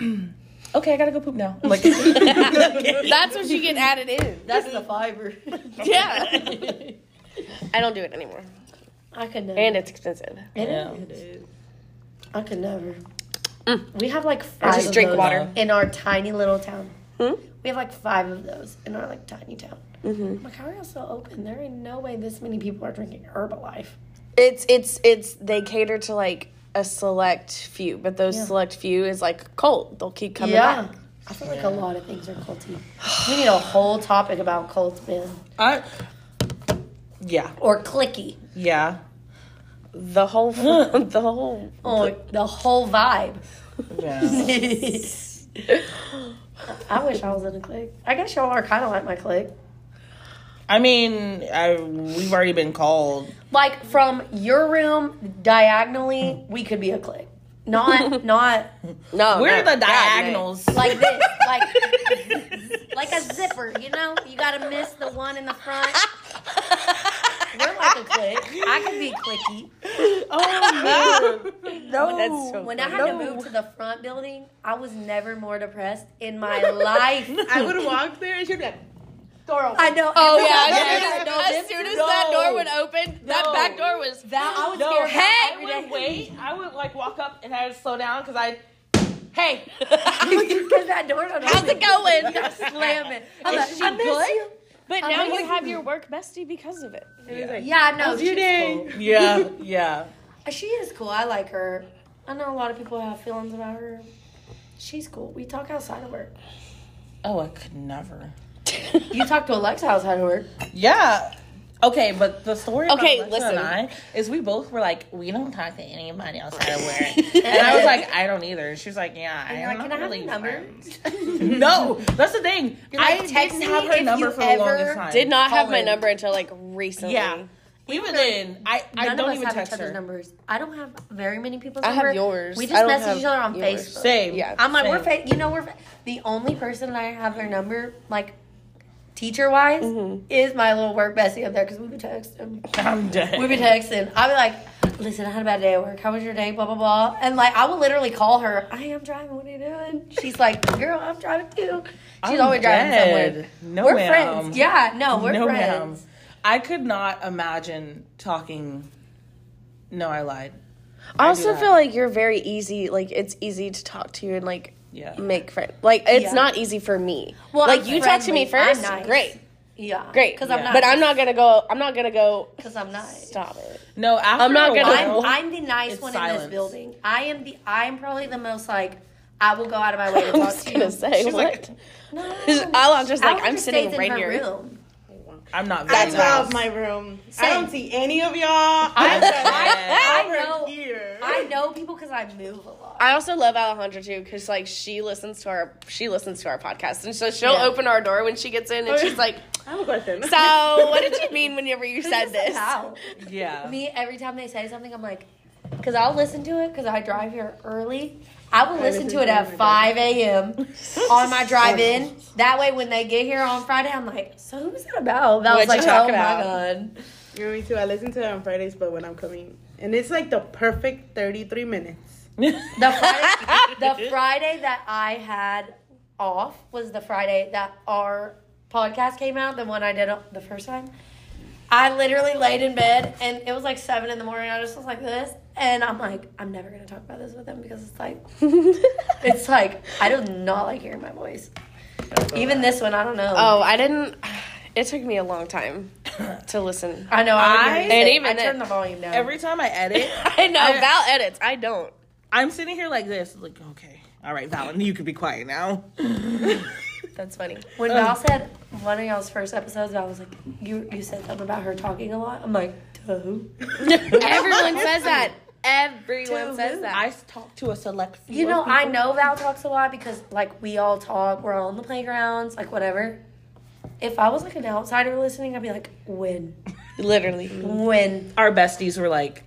like, okay, I gotta go poop now. I'm like, That's what you get added in. that's the fiber. Yeah. I don't do it anymore. I could never. And it's expensive. It Yeah. is. I could never. We have like Or five. just of drink those water. in our tiny little town. Hmm? We have like five of those in our like tiny town. Mm-hmm. I'm like, how are y'all still open? There ain't no way this many people are drinking Herbalife. It's it's it's they cater to like a select few, but those Yeah. select few is like cult. They'll keep coming yeah. back. I feel like a lot of things are culty. We need a whole topic about cults, man, I, yeah, or clicky. yeah, The whole the whole Oh, the whole vibe. yeah. I wish I was in a clique. I guess y'all are kind of like my clique. I mean, I, we've already been called. Like from your room diagonally, we could be a clique. Not not no. We're no, the God, no. diagonals. like this, like like a zipper. You know, you gotta miss the one in the front. We're like a clique. I could be clicky. Oh no, oh, That's so When I funny. had to move to the front building, I was never more depressed in my life. I would walk there and she'd be like, door open. I know. Oh every yeah, time as, got as this- soon as No. that door would open, that back door was that I was No, scared. Hey, I would day. wait. I would like walk up and I would slow down because I, hey, because that door don't How's it going? You slam it. I'm Is like, she I miss good? you. But now you have your work bestie because of it. And he's like, Yeah, no, oh, How's your she's day? cool. yeah, yeah. Uh, she is cool. I like her. I know a lot of people have feelings about her. She's cool. We talk outside of work. Oh, I could never. You talk to Alexa outside of work. Yeah, Okay, but the story about Okay, Alexa listen. and I is we both were like, we don't talk to anybody outside of work. and I was like, I don't either. She's like, yeah, I you're am like, not "Can I have really your number?" friends. no, that's the thing. I like, text didn't have her if number you for the longest time. Did not have my in. number until like recently. Yeah. Even then, I, I don't of us even have text each other's her. numbers. I don't have very many people's I have yours. We just message each other on yours. Facebook. Same. Yeah. I'm like, we're fa- you know, we're fa- the only person I have their number, like, teacher wise, Mm-hmm. is my little work bestie up there because we be texting. I'm dead. We be texting. I'll be like, listen, I had a bad day at work. How was your day? Blah, blah, blah. And, like, I will literally call her, I am driving. What are you doing? She's like, girl, I'm driving too. She's I'm always driving dead. somewhere. No, we're ma'am. friends. Yeah, no, we're no, friends. ma'am. I could not imagine talking. No, I lied. I do also feel like you're very easy. Like it's easy to talk to you and like Yeah. make friends. Like it's Yeah. not easy for me. Well, like I'm you talk to me first, nice. great, Yeah. great. Because I'm Yeah. not. But I'm not gonna go. I'm not gonna go. Because I'm nice. Stop it. No, after I'm not a gonna- while- I'm, I'm the nice It's one in this building. I am the. I'm probably the most like. I will go out of my way to talk was to gonna you. say She's what? like, No, Alondra's like, I'm sitting stays in right here. Room. I'm not very I nice. love my room. I don't see any of y'all. I, I'm I, I over know. here. I know people because I move a lot. I also love Alejandra too because like she listens to our she listens to our podcast and so she'll Yeah. open our door when she gets in and oh, she's like, I have a question. "So what did you mean whenever you said this?" How? Yeah. Me every time they say something, I'm like, because I'll listen to it because I drive here early. I will listen listen to it at 5 a.m. on my drive in. That way, when they get here on Friday, I'm like, so who was that about? That was What'd like, talk oh about? my god. You know, me too. I listen to it on Fridays, but when I'm coming, and it's like the perfect 33 minutes. The Friday, the Friday that I had off was the Friday that our podcast came out, the one I did the first time. I literally laid in bed and it was like seven in the morning. I just was like this, and I'm like, I'm never gonna talk about this with them because it's like, it's like I do not like hearing my voice. Even this one, I don't know. Oh, I didn't. It took me a long time to listen. I know. I, I- I and and even I then- turned the volume down. Every time I edit, I know I- Val edits. I don't. I'm sitting here like this, like, okay, all right, Val, you can be quiet now. That's funny. when Val um, said one of y'all's first episodes, I was like, you you said something about her talking a lot. I'm like, to who? Everyone says that. Everyone says who? that. I talk to a select few. You know, of I people. know Val talks a lot because like we all talk. We're all on the playgrounds, like whatever. If I was like an outsider listening, I'd be like, when, Literally, when. our besties were like,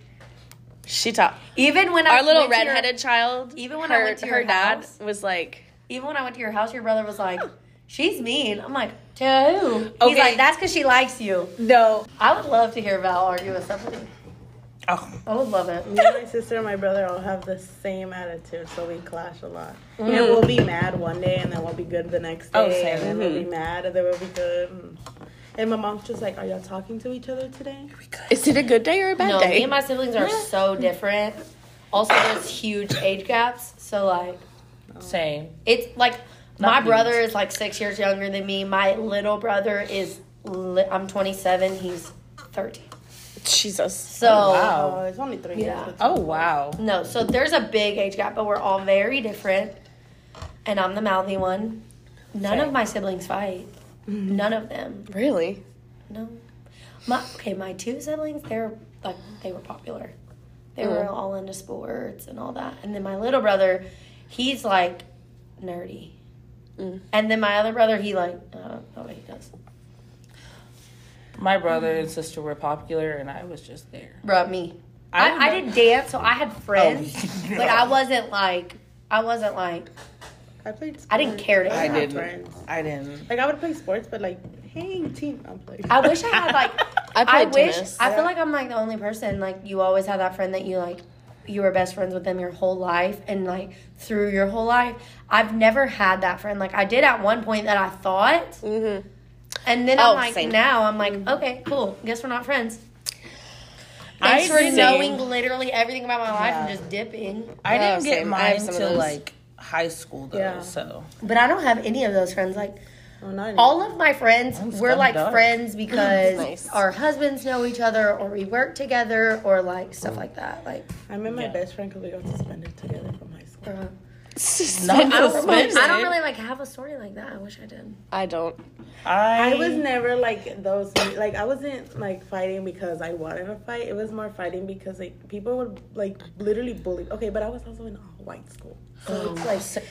she taught. Even when I Our little went to your- redheaded child. even when I went to her your dad house- was like, even when I went to your house, your brother was like, she's mean. I'm like, to who? He's Okay. like, that's because she likes you. no. I would love to hear Val argue with somebody. Oh, I would love it. Me and my sister and my brother all have the same attitude, so we clash a lot. And mm. we'll be mad one day, and then we'll be good the next oh, day, Oh, same. and then we'll be mm-hmm. mad, and then we'll be good. And, and my mom's just like, "Are y'all talking to each other today?" "Is it a good day or a bad No, day?" me and my siblings are so different. Also, there's huge age gaps. So like, same. it's like my Not brother is like six years younger than me. My little brother is li- I'm 27. He's 13. Jesus. So oh, wow. Oh, it's only three Yeah. years. Oh wow. no, so there's a big age gap, but we're all very different. And I'm the mouthy one. None of my siblings fight. None of them. Really? No. My okay, my two siblings, they're like they were popular. They were Mhm. all into sports and all that. And then my little brother, he's like nerdy. Mm. And then my other brother, he like I don't know what he does. My brother and sister were popular, and I was just there. Bruh, me. I I, I, did dance, so I had friends, Oh. but I wasn't like I wasn't like I played. Sports. I didn't care to I have didn't. friends. I didn't. Like I would play sports, but like, hey, team, I'm playing. I wish I had like I I, wish tennis. I feel like I'm like the only person like you always have that friend that you like you were best friends with them your whole life and like through your whole life. I've never had that friend. Like I did at one point that I thought Mm-hmm. and then Oh, I'm like same. now I'm like, okay, cool. Guess we're not friends. I Thanks for didn't- knowing literally everything about my life and just dipping. I didn't Oh, get same. Mine some of till those. like high school though. Yeah. So But I don't have any of those friends. Like Oh, all of my friends, I'm we're like dark. friends because Nice. our husbands know each other, or we work together, or like stuff like that. Like, I met my Yeah. best friend because we got suspended together from high school. uh, Not I don't. I don't really like have a story like that. I wish I did. I don't. I, I was never like those. Like I wasn't like fighting because I wanted to fight. It was more fighting because like people would like literally bully. Okay, but I was also in a white school, so it's like. Oh,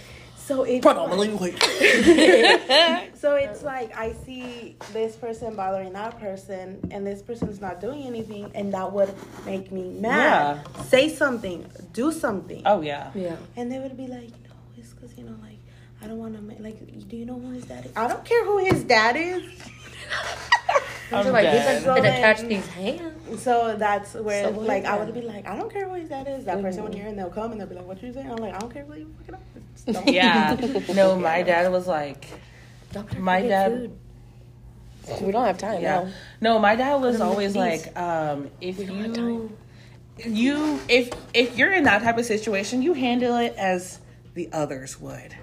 So it's predominantly white. So it's like I see this person bothering that person, and this person's not doing anything, and that would make me mad. Say something, do something, Oh yeah. Yeah. and they would be like, "No, it's because you know, like I don't want to. Make like, do you know who his dad is? I don't care who his dad is. I'm You're like, dead. like, gonna So catch then- these hands. So that's where, So like, I would be like, I don't care who his dad is. That person would hear, and they'll come, and they'll be like, "What you saying?" I'm like, I don't care who you fucking up. Don't. Yeah. No, my dad was like, Doctor, my dad. food. We don't have time Yeah. now. No, my dad was always like, um, if you, you, if if you're in that type of situation, you handle it as the others would.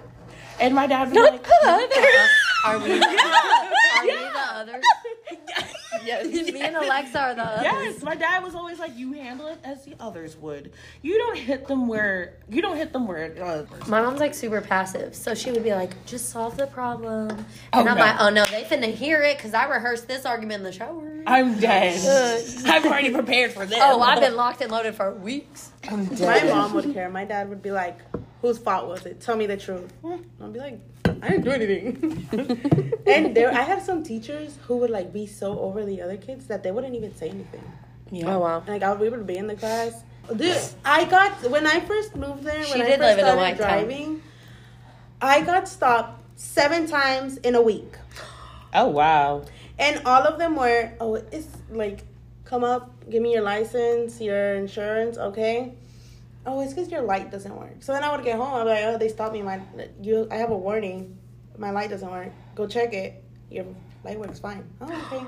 And my dad would be like, the others. Are we? Are we the others? Yes. Me and Alexa are the others. Yes, my dad was always like, you handle it as the others would. You don't hit them where you don't hit them where. Uh, My mom's like super passive, so she would be like, "Just solve the problem," and Oh, I'm no. like, "Oh no, they finna hear it because I rehearsed this argument in the shower." I'm dead. I've already prepared for this. Oh, I've been locked and loaded for weeks. I'm My mom would care. My dad would be like, "Whose fault was it? Tell me the truth." Hmm. I'd be like, "I didn't do anything." and there, I had some teachers who would like be so over the other kids that they wouldn't even say anything. Oh wow. Like I would, we would be in the class. Dude, I got when I first moved there. She when I did first live in a started white town. I got stopped seven times in a week, Oh wow. and all of them were, "Oh, it's like, come up, give me your license, your insurance, okay." Oh, it's because your light doesn't work. So then I would get home. I'd be like, "Oh, they stopped me. My, you, I have a warning. My light doesn't work. Go check it. Your light works fine. Oh, okay."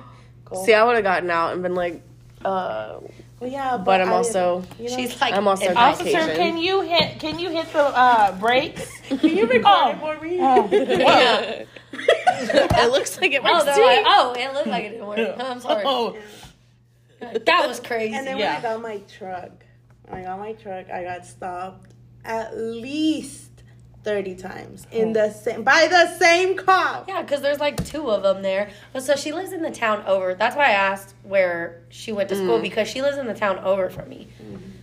Cool. See, I would have gotten out and been like, uh, well, yeah, but, but I'm I also. you know? She's like, I'm also if not I- Officer, Officer, can you hit? Can you hit the uh, brakes? Can you record Oh. it for me? Yeah. it looks like it Oh, works they're too. like, oh, it looked like it didn't work. I'm sorry. Oh, That was crazy. And then Yeah. when I got my truck, I got my truck, I got stopped at least thirty times in the same by the same cop. Yeah, because there's like two of them there. But so she lives in the town over. That's why I asked where she went to school Mm. because she lives in the town over from me.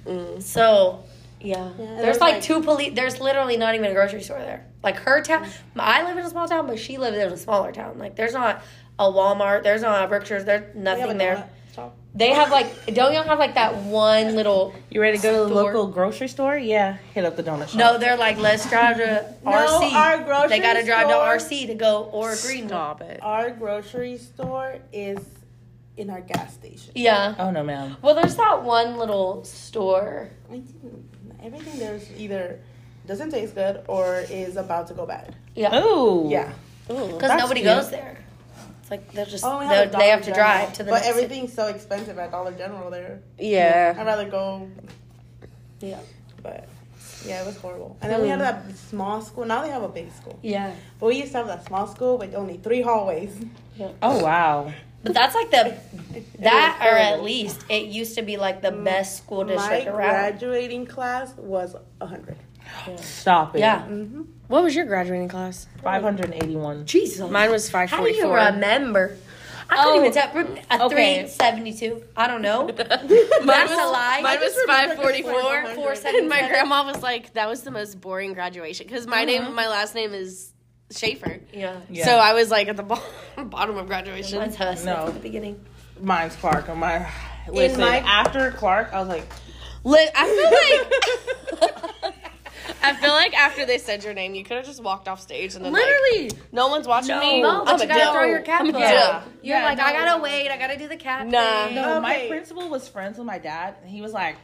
Mm. So, yeah, and there's there's, like, like- two police. There's literally not even a grocery store there. Like her town. I live in a small town, but she lives in a smaller town. Like there's not a Walmart. There's not a Brookshire's. There's nothing there. stop. They have like don't y'all have like that one little you ready to go to the Store. local grocery store? Yeah, hit up the donut shop. no, they're like let's drive to No, our grocery they gotta drive store- to RC to go or Green. Stop it. Our grocery store is in our gas station. Yeah. Oh no, ma'am. Well, there's that one little store. Everything there's either doesn't taste good or is about to go bad. Yeah. Ooh. Yeah. Because nobody cute. goes there. It's like they're just oh, they're, have they have to General, drive to the But next city. everything's so expensive at Dollar General there. Yeah. I'd rather go Yeah. but yeah, it was horrible. And then we had that small school. Now they have a big school. Yeah. But we used to have that small school with only three hallways. Oh wow. But that's like the that or at least it used to be like the best school My district around. graduating class was 100. Stop it. Yeah. Mm-hmm. What was your graduating class? Five hundred eighty-one. Jesus. Mine was 544. How do you remember? I couldn't Oh, even tell. A okay. 372. I don't know. Mine That's was, a lie. Mine was 544. it was Four And my grandma was like, that was the most boring graduation. Because my name, uh-huh. my last name is Schaefer. Yeah. Yeah. So I was like at the bo- bottom of graduation. Mine's Huss No. at the beginning. Mine's Clark. On my listen. my- after Clark, I was like, Li- I feel like I feel like after they said your name, you could have just walked off stage and then like, literally. no one's watching me. No, but I'm you a gotta dip. throw your cap I'm a up. Yeah. dip. You're Yeah, like, I gotta wait. I gotta do the cat Nah. thing. No, my Okay. principal was friends with my dad, and he was like,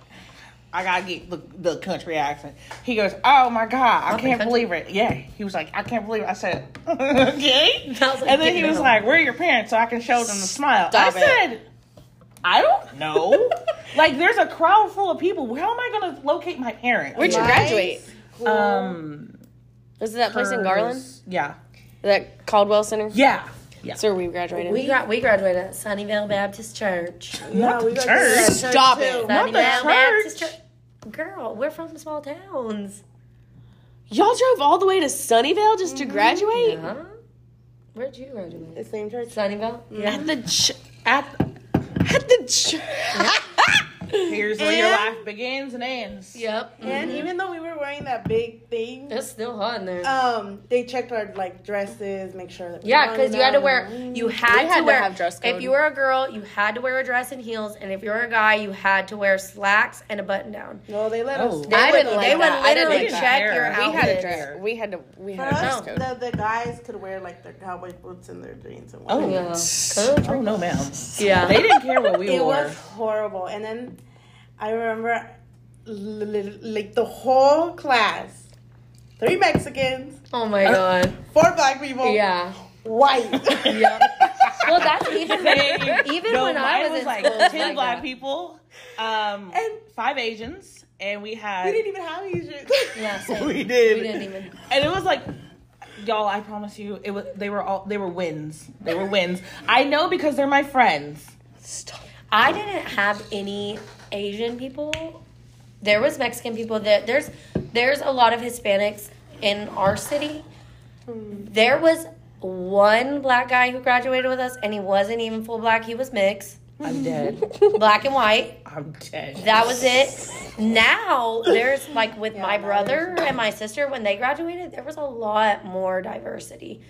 I gotta get the, the country accent. He goes, Oh my god, I Okay, can't country. believe it. Yeah, he was like, I can't believe it. I said, Okay. I was like, and then he "Get was down." like, Where are your parents so I can show them the smile? Stop I it. said, I don't know. like, there's a crowd full of people. How am I gonna locate my parents? Where'd you My graduate? School- um, Was it that place in Garland? Yeah, That Culwell Center? yeah, yeah. That's where we graduated. We got we graduated at Sunnyvale Baptist Church. Yeah, the we got church. that Stop church, it. too. Not the Sunnyvale Baptist church. Church. Girl, we're from small towns. Y'all drove all the way to Sunnyvale just to graduate? Huh? Where'd you graduate? The same church. Sunnyvale? Yeah. At the ch- at At the ch- here's where your life begins and ends. Yep. And even though we were wearing that big thing, It's still hot in there. um, they checked our like dresses, make sure that Yeah, because you had to wear. You had, had to to wear. have dress If you were a girl, you had to wear a dress and heels, and if you were a guy, you had to wear slacks and a button down. No, they let Oh. us. They I would, didn't like they would that. I didn't literally like check that. your We we outfits. had a dress. We had to. We For had a dress us, code. the, the guys could wear like their cowboy boots and their jeans and Oh. Yeah. oh no, ma'am. Yeah. They didn't care what we It wore. It was horrible. And then I remember li- li- like the whole class, three Mexicans, Oh my god. four black people, Yeah. white. Yeah. Well, that's even Same. even no, when I mine was, was in like school, ten like black that. people, um, And- five Asians, and we had we didn't even have Asians. Yeah, same. we did. We didn't even. and it was like y'all i promise you it was they were all they were wins they were wins i know because they're my friends Stop. I didn't have any Asian people. There was Mexican people. That there's there's a lot of Hispanics in our city. Hmm. There was one black guy who graduated with us, and he wasn't even full black. He was mixed, i'm dead black and white. i'm dead That was it. Now there's like with my brother and my sister when they graduated, there was a lot more diversity.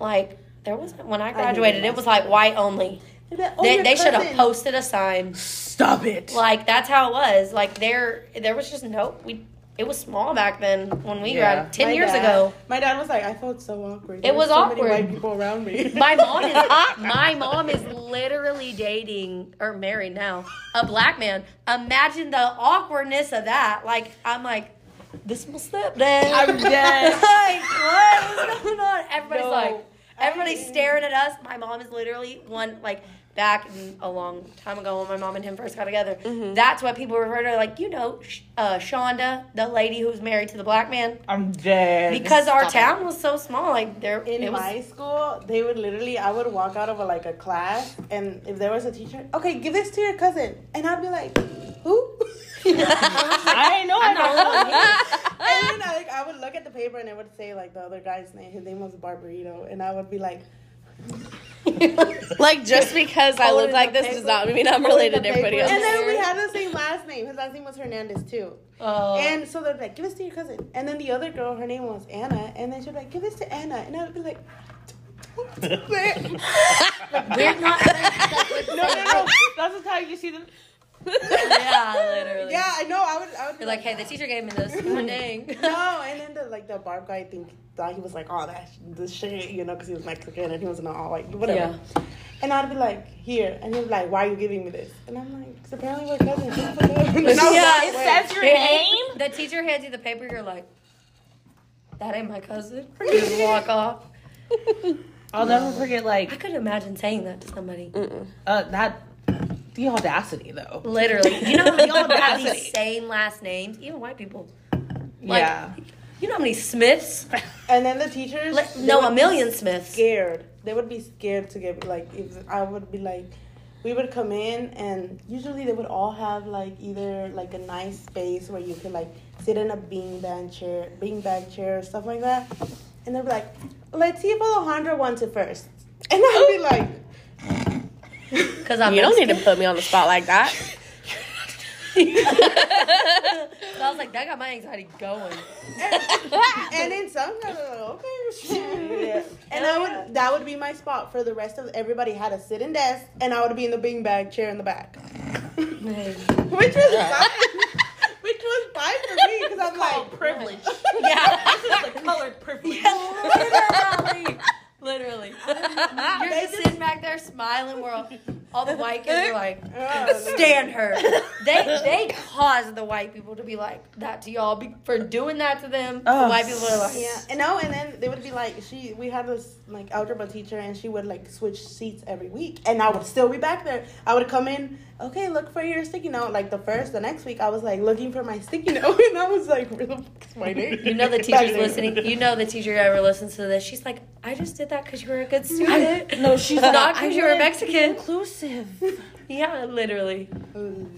Like there wasn't when I graduated, it was like white only. They'd like, "Oh, They, they should have posted a sign. stop it Like that's how it was. Like there, there was just no. We it was small back then when we Yeah. graduated ten My years dad- ago. My dad was like, I felt so awkward. It There was were so many awkward. white people around me. My mom is my mom is literally dating or married now a black man. Imagine the awkwardness of that. Like I'm like, this will slip then. i'm dead like what is going on? Everybody's No, like, everybody's staring at us. My mom is literally one like back in, a long time ago when my mom and him first got together. Mm-hmm. That's what people refer to like you know uh, Shonda, the lady who's married to the black man, i'm dead because our Stop it. town was so small. Like there, In it was. my school, they would literally, I would walk out of a, like a class, and if there was a teacher, okay, give this to your cousin, and I'd be like, who? i know i I'm the only one here. and then I, like, I would look at the paper and it would say like the other guy's name. His name was Barbarito, and I would be like, Like just because I look like the this does not mean I'm related to everybody else. And then we had the same last name. His last name was Hernandez too. Oh. And so they'd be like, give this to your cousin. And then the other girl, her name was Anna, and then she'd be like, give this to Anna, and I would be like. We're not. no no no that's just how you see them yeah, literally. Yeah, I know. I would. I would be You're like, hey, the teacher gave me this. Dang. no, and then the like the barb guy think thought he was like, oh, that the shit, you know, because he was Mexican and he was not all white, whatever. And I'd be like, here, and he'd be like, why are you giving me this? And I'm like, because apparently we're cousins. Shut the fuck up. And I was Yeah, like, it says your name The teacher hands you the paper. You're like, that ain't my cousin. You just walk off. i'll never forget Like I couldn't imagine saying that to somebody. uh that the audacity though Literally. You know how many people have these same last names? Even white people. Like, yeah You know how many Smiths? And then the teachers, Let- no, a million Smiths. Scared. They would be scared to get like if I would be like, we would come in and usually they would all have like either like a nice space where you could like sit in a beanbag chair, beanbag chair, or stuff like that. And they'd be like, let's see if Alejandra wants it first. And I'd be oh. like, Because I'm You don't need to put me on the spot like that. So I was like, that got my anxiety going. and then some guys are like, okay. And I would that would be my spot for the rest of everybody had a sit and desk and I would be in the beanbag chair in the back. Which was fine. Which was fine for me because I'm like privilege Yeah. this is the colored privilege Literally. Literally. You're just sitting back there smiling while all, all the white kids are like, stand her. They they caused the white people to be like that to y'all be, for doing that to them. The Oh. white people are like, Yeah, and no, and then they would be like, she. We had this like algebra teacher, and she would like switch seats every week, and I would still be back there. I would come in, okay, look for your sticky note. Like the first, the next week, I was like looking for my sticky note, and I was like, where the fuck is my name? You know the teacher's listening. You know the teacher ever listens to this. She's like, I just did that because you were a good student. no she's Not because you were wanna Mexican. inclusive Yeah, literally.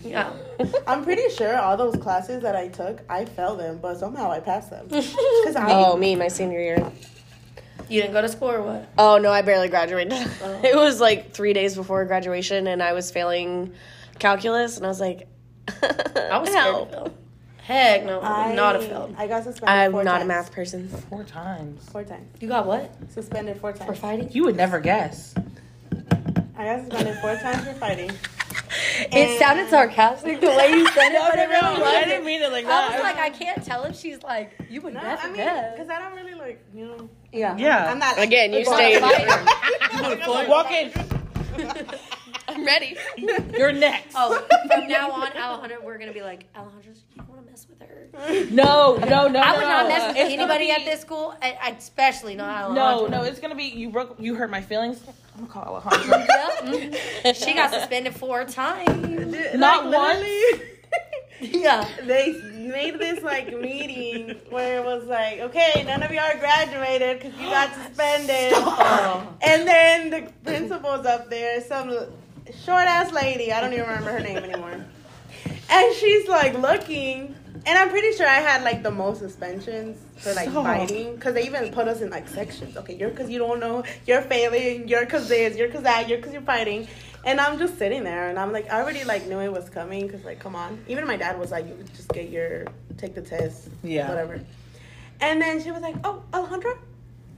Yeah. I'm pretty sure all those classes that I took, I failed them, but somehow I passed them. Because I, Oh, me, my senior year. You didn't go to school or what? Oh no, I barely graduated. Oh. It was like three days before graduation, and I was failing calculus, and I was like, I was scared to help. Heck no, I, not a fail. I got suspended. I'm four not times. a math person. Four times. Four times. You got what? Suspended four times. For times. fighting? You would never guess. I got suspended four times for fighting. It sounded sarcastic the way you said it, but it really I wasn't. didn't mean it like I that. was like, I can't tell if she's like, you would No, never I mean, guess. because I don't really like, you know. Yeah. yeah. I'm not. Again, you Well, stayed. fighting. Walk in. I'm ready. You're next. Oh, from now on, Alejandra, we're gonna be like, Alejandra, you don't want to mess with her. No, no, no. I would no. not mess with It's anybody be- at this school, I- I- especially not Alejandra. No, no, it's gonna be you broke. You hurt my feelings. I'm gonna call Alejandra. Yep. Mm-hmm. She got suspended four times. Not like, literally, Yeah. They made this like meeting where it was like, okay, none of y'all graduated because you got suspended. And then the principal's up there, some short ass lady. I don't even remember her name anymore. And she's like looking, and I'm pretty sure I had like the most suspensions for like Stop. fighting because they even put us in like sections. Okay, you're because you don't know, you're failing, you're because this, you're because that, you're because you're fighting. And I'm just sitting there, and I'm like, I already like knew it was coming because like, come on. Even my dad was like, you just get your take the test, Yeah. whatever. And then she was like, oh, Alejandra,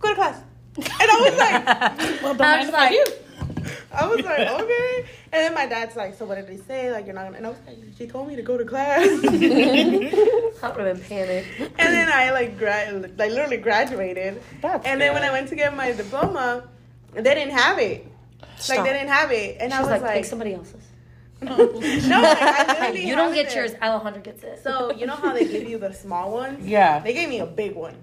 go to class. And I was like. well, don't I was like- do. I was like, okay. And then my dad's like, so what did they say? Like, you're not gonna. And I was like, she told me to go to class. and I would have panicked. And then I like, grad, like literally graduated. That's and then when. I went to get my diploma, they didn't have it. Like they didn't have it, and I was like, like, pick somebody else's. no, like, I You don't get it yours, there. Alejandra gets it. So you know how they give you the small ones? Yeah. They gave me a big one.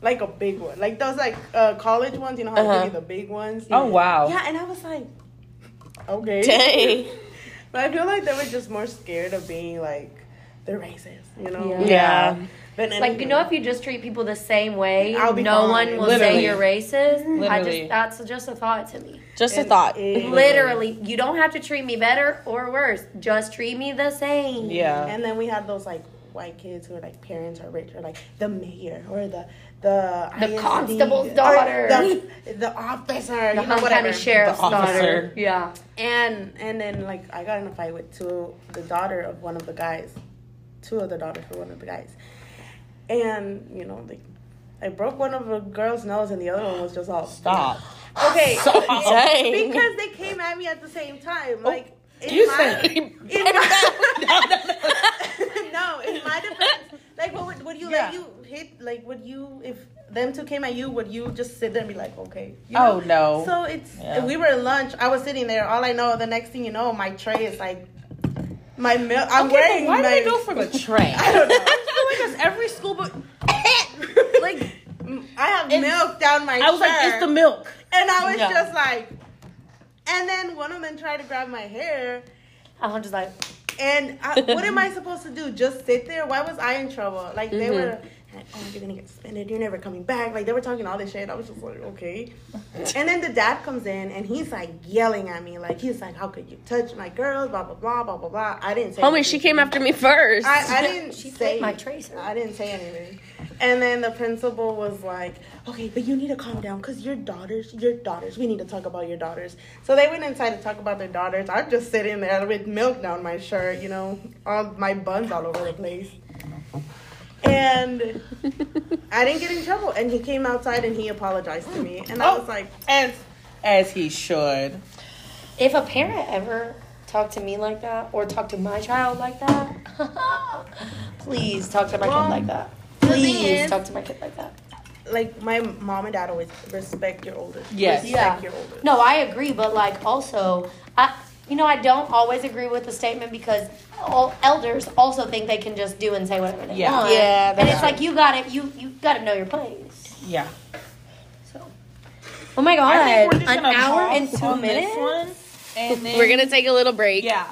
Like a big one. Like those like uh, college ones, you know how they Uh-huh. give you the big ones? Oh wow. Yeah, and I was like, okay. Dang. But I feel like they were just more scared of being like they're racist, you know? Yeah. Yeah. Than Like you know, if you just treat people the same way, I'll be no fine. one will Literally. say you're racist. I just that's just a thought to me. Just a thought. Literally, you don't have to treat me better or worse. Just treat me the same. Yeah. And then we had those like white kids who are like parents are rich or like the mayor or the the The ISD, constable's daughter. the, the officer, The you know, whatever. County Sheriff's The daughter. Yeah. And and then like I got in a fight with two the daughter of one of the guys, two of the daughters for one of the guys, and you know like I broke one of the girl's nose and the other one was just all Stop. Okay, Dang. because they came at me at the same time. Oh, like in You my, said- in my no, in my defense, like what would, would you Yeah. let you hit? Like would you if them two came at you? Would you just sit there and be like, okay? You Oh no. So it's Yeah. we were at lunch. I was sitting there. All I know, the next thing you know, my tray is like my milk. I'm Okay, wearing why my. do they go for the tray? I don't know. I feel like that's every school, but like I have And milk down my. I was like, it's the milk. And I was Yeah. just like, and then one of them tried to grab my hair. Alejandro's like, And I, what am I supposed to do? Just sit there? Why was I in trouble? Like they mm-hmm. were, like, oh, you're gonna get suspended. You're never coming back. Like they were talking all this shit. I was just like, okay. And then the dad comes in and he's like yelling at me. Like he's like, how could you touch my girls? Blah blah blah blah blah blah. I didn't say. Homie, anything. she came after me first. I, I didn't She say my tracer. I didn't say anything. And then the principal was like, "Okay, but you need to calm down because your daughters, your daughters. We need to talk about your daughters." So they went inside to talk about their daughters. I'm just sitting there with milk down my shirt, you know, all my buns all over the place. And I didn't get in trouble. And he came outside and he apologized to me. And I Oh. was like, As as he should. if a parent ever talked to me like that or talked to my child like that, please talk to my Well, kid like that. Please is- talk to my kid like that. like my mom and dad always respect your oldest. Yes. Respect Yeah. your elders. No, I agree, but like also, I you know I don't always agree with the statement because all elders also think they can just do and say whatever they Yeah. want. Yeah, and that's it's like you got to You you got to know your place. Yeah. So, oh my god, I think we're just an hour and two on this minutes. one, and then We're gonna take a little break. yeah,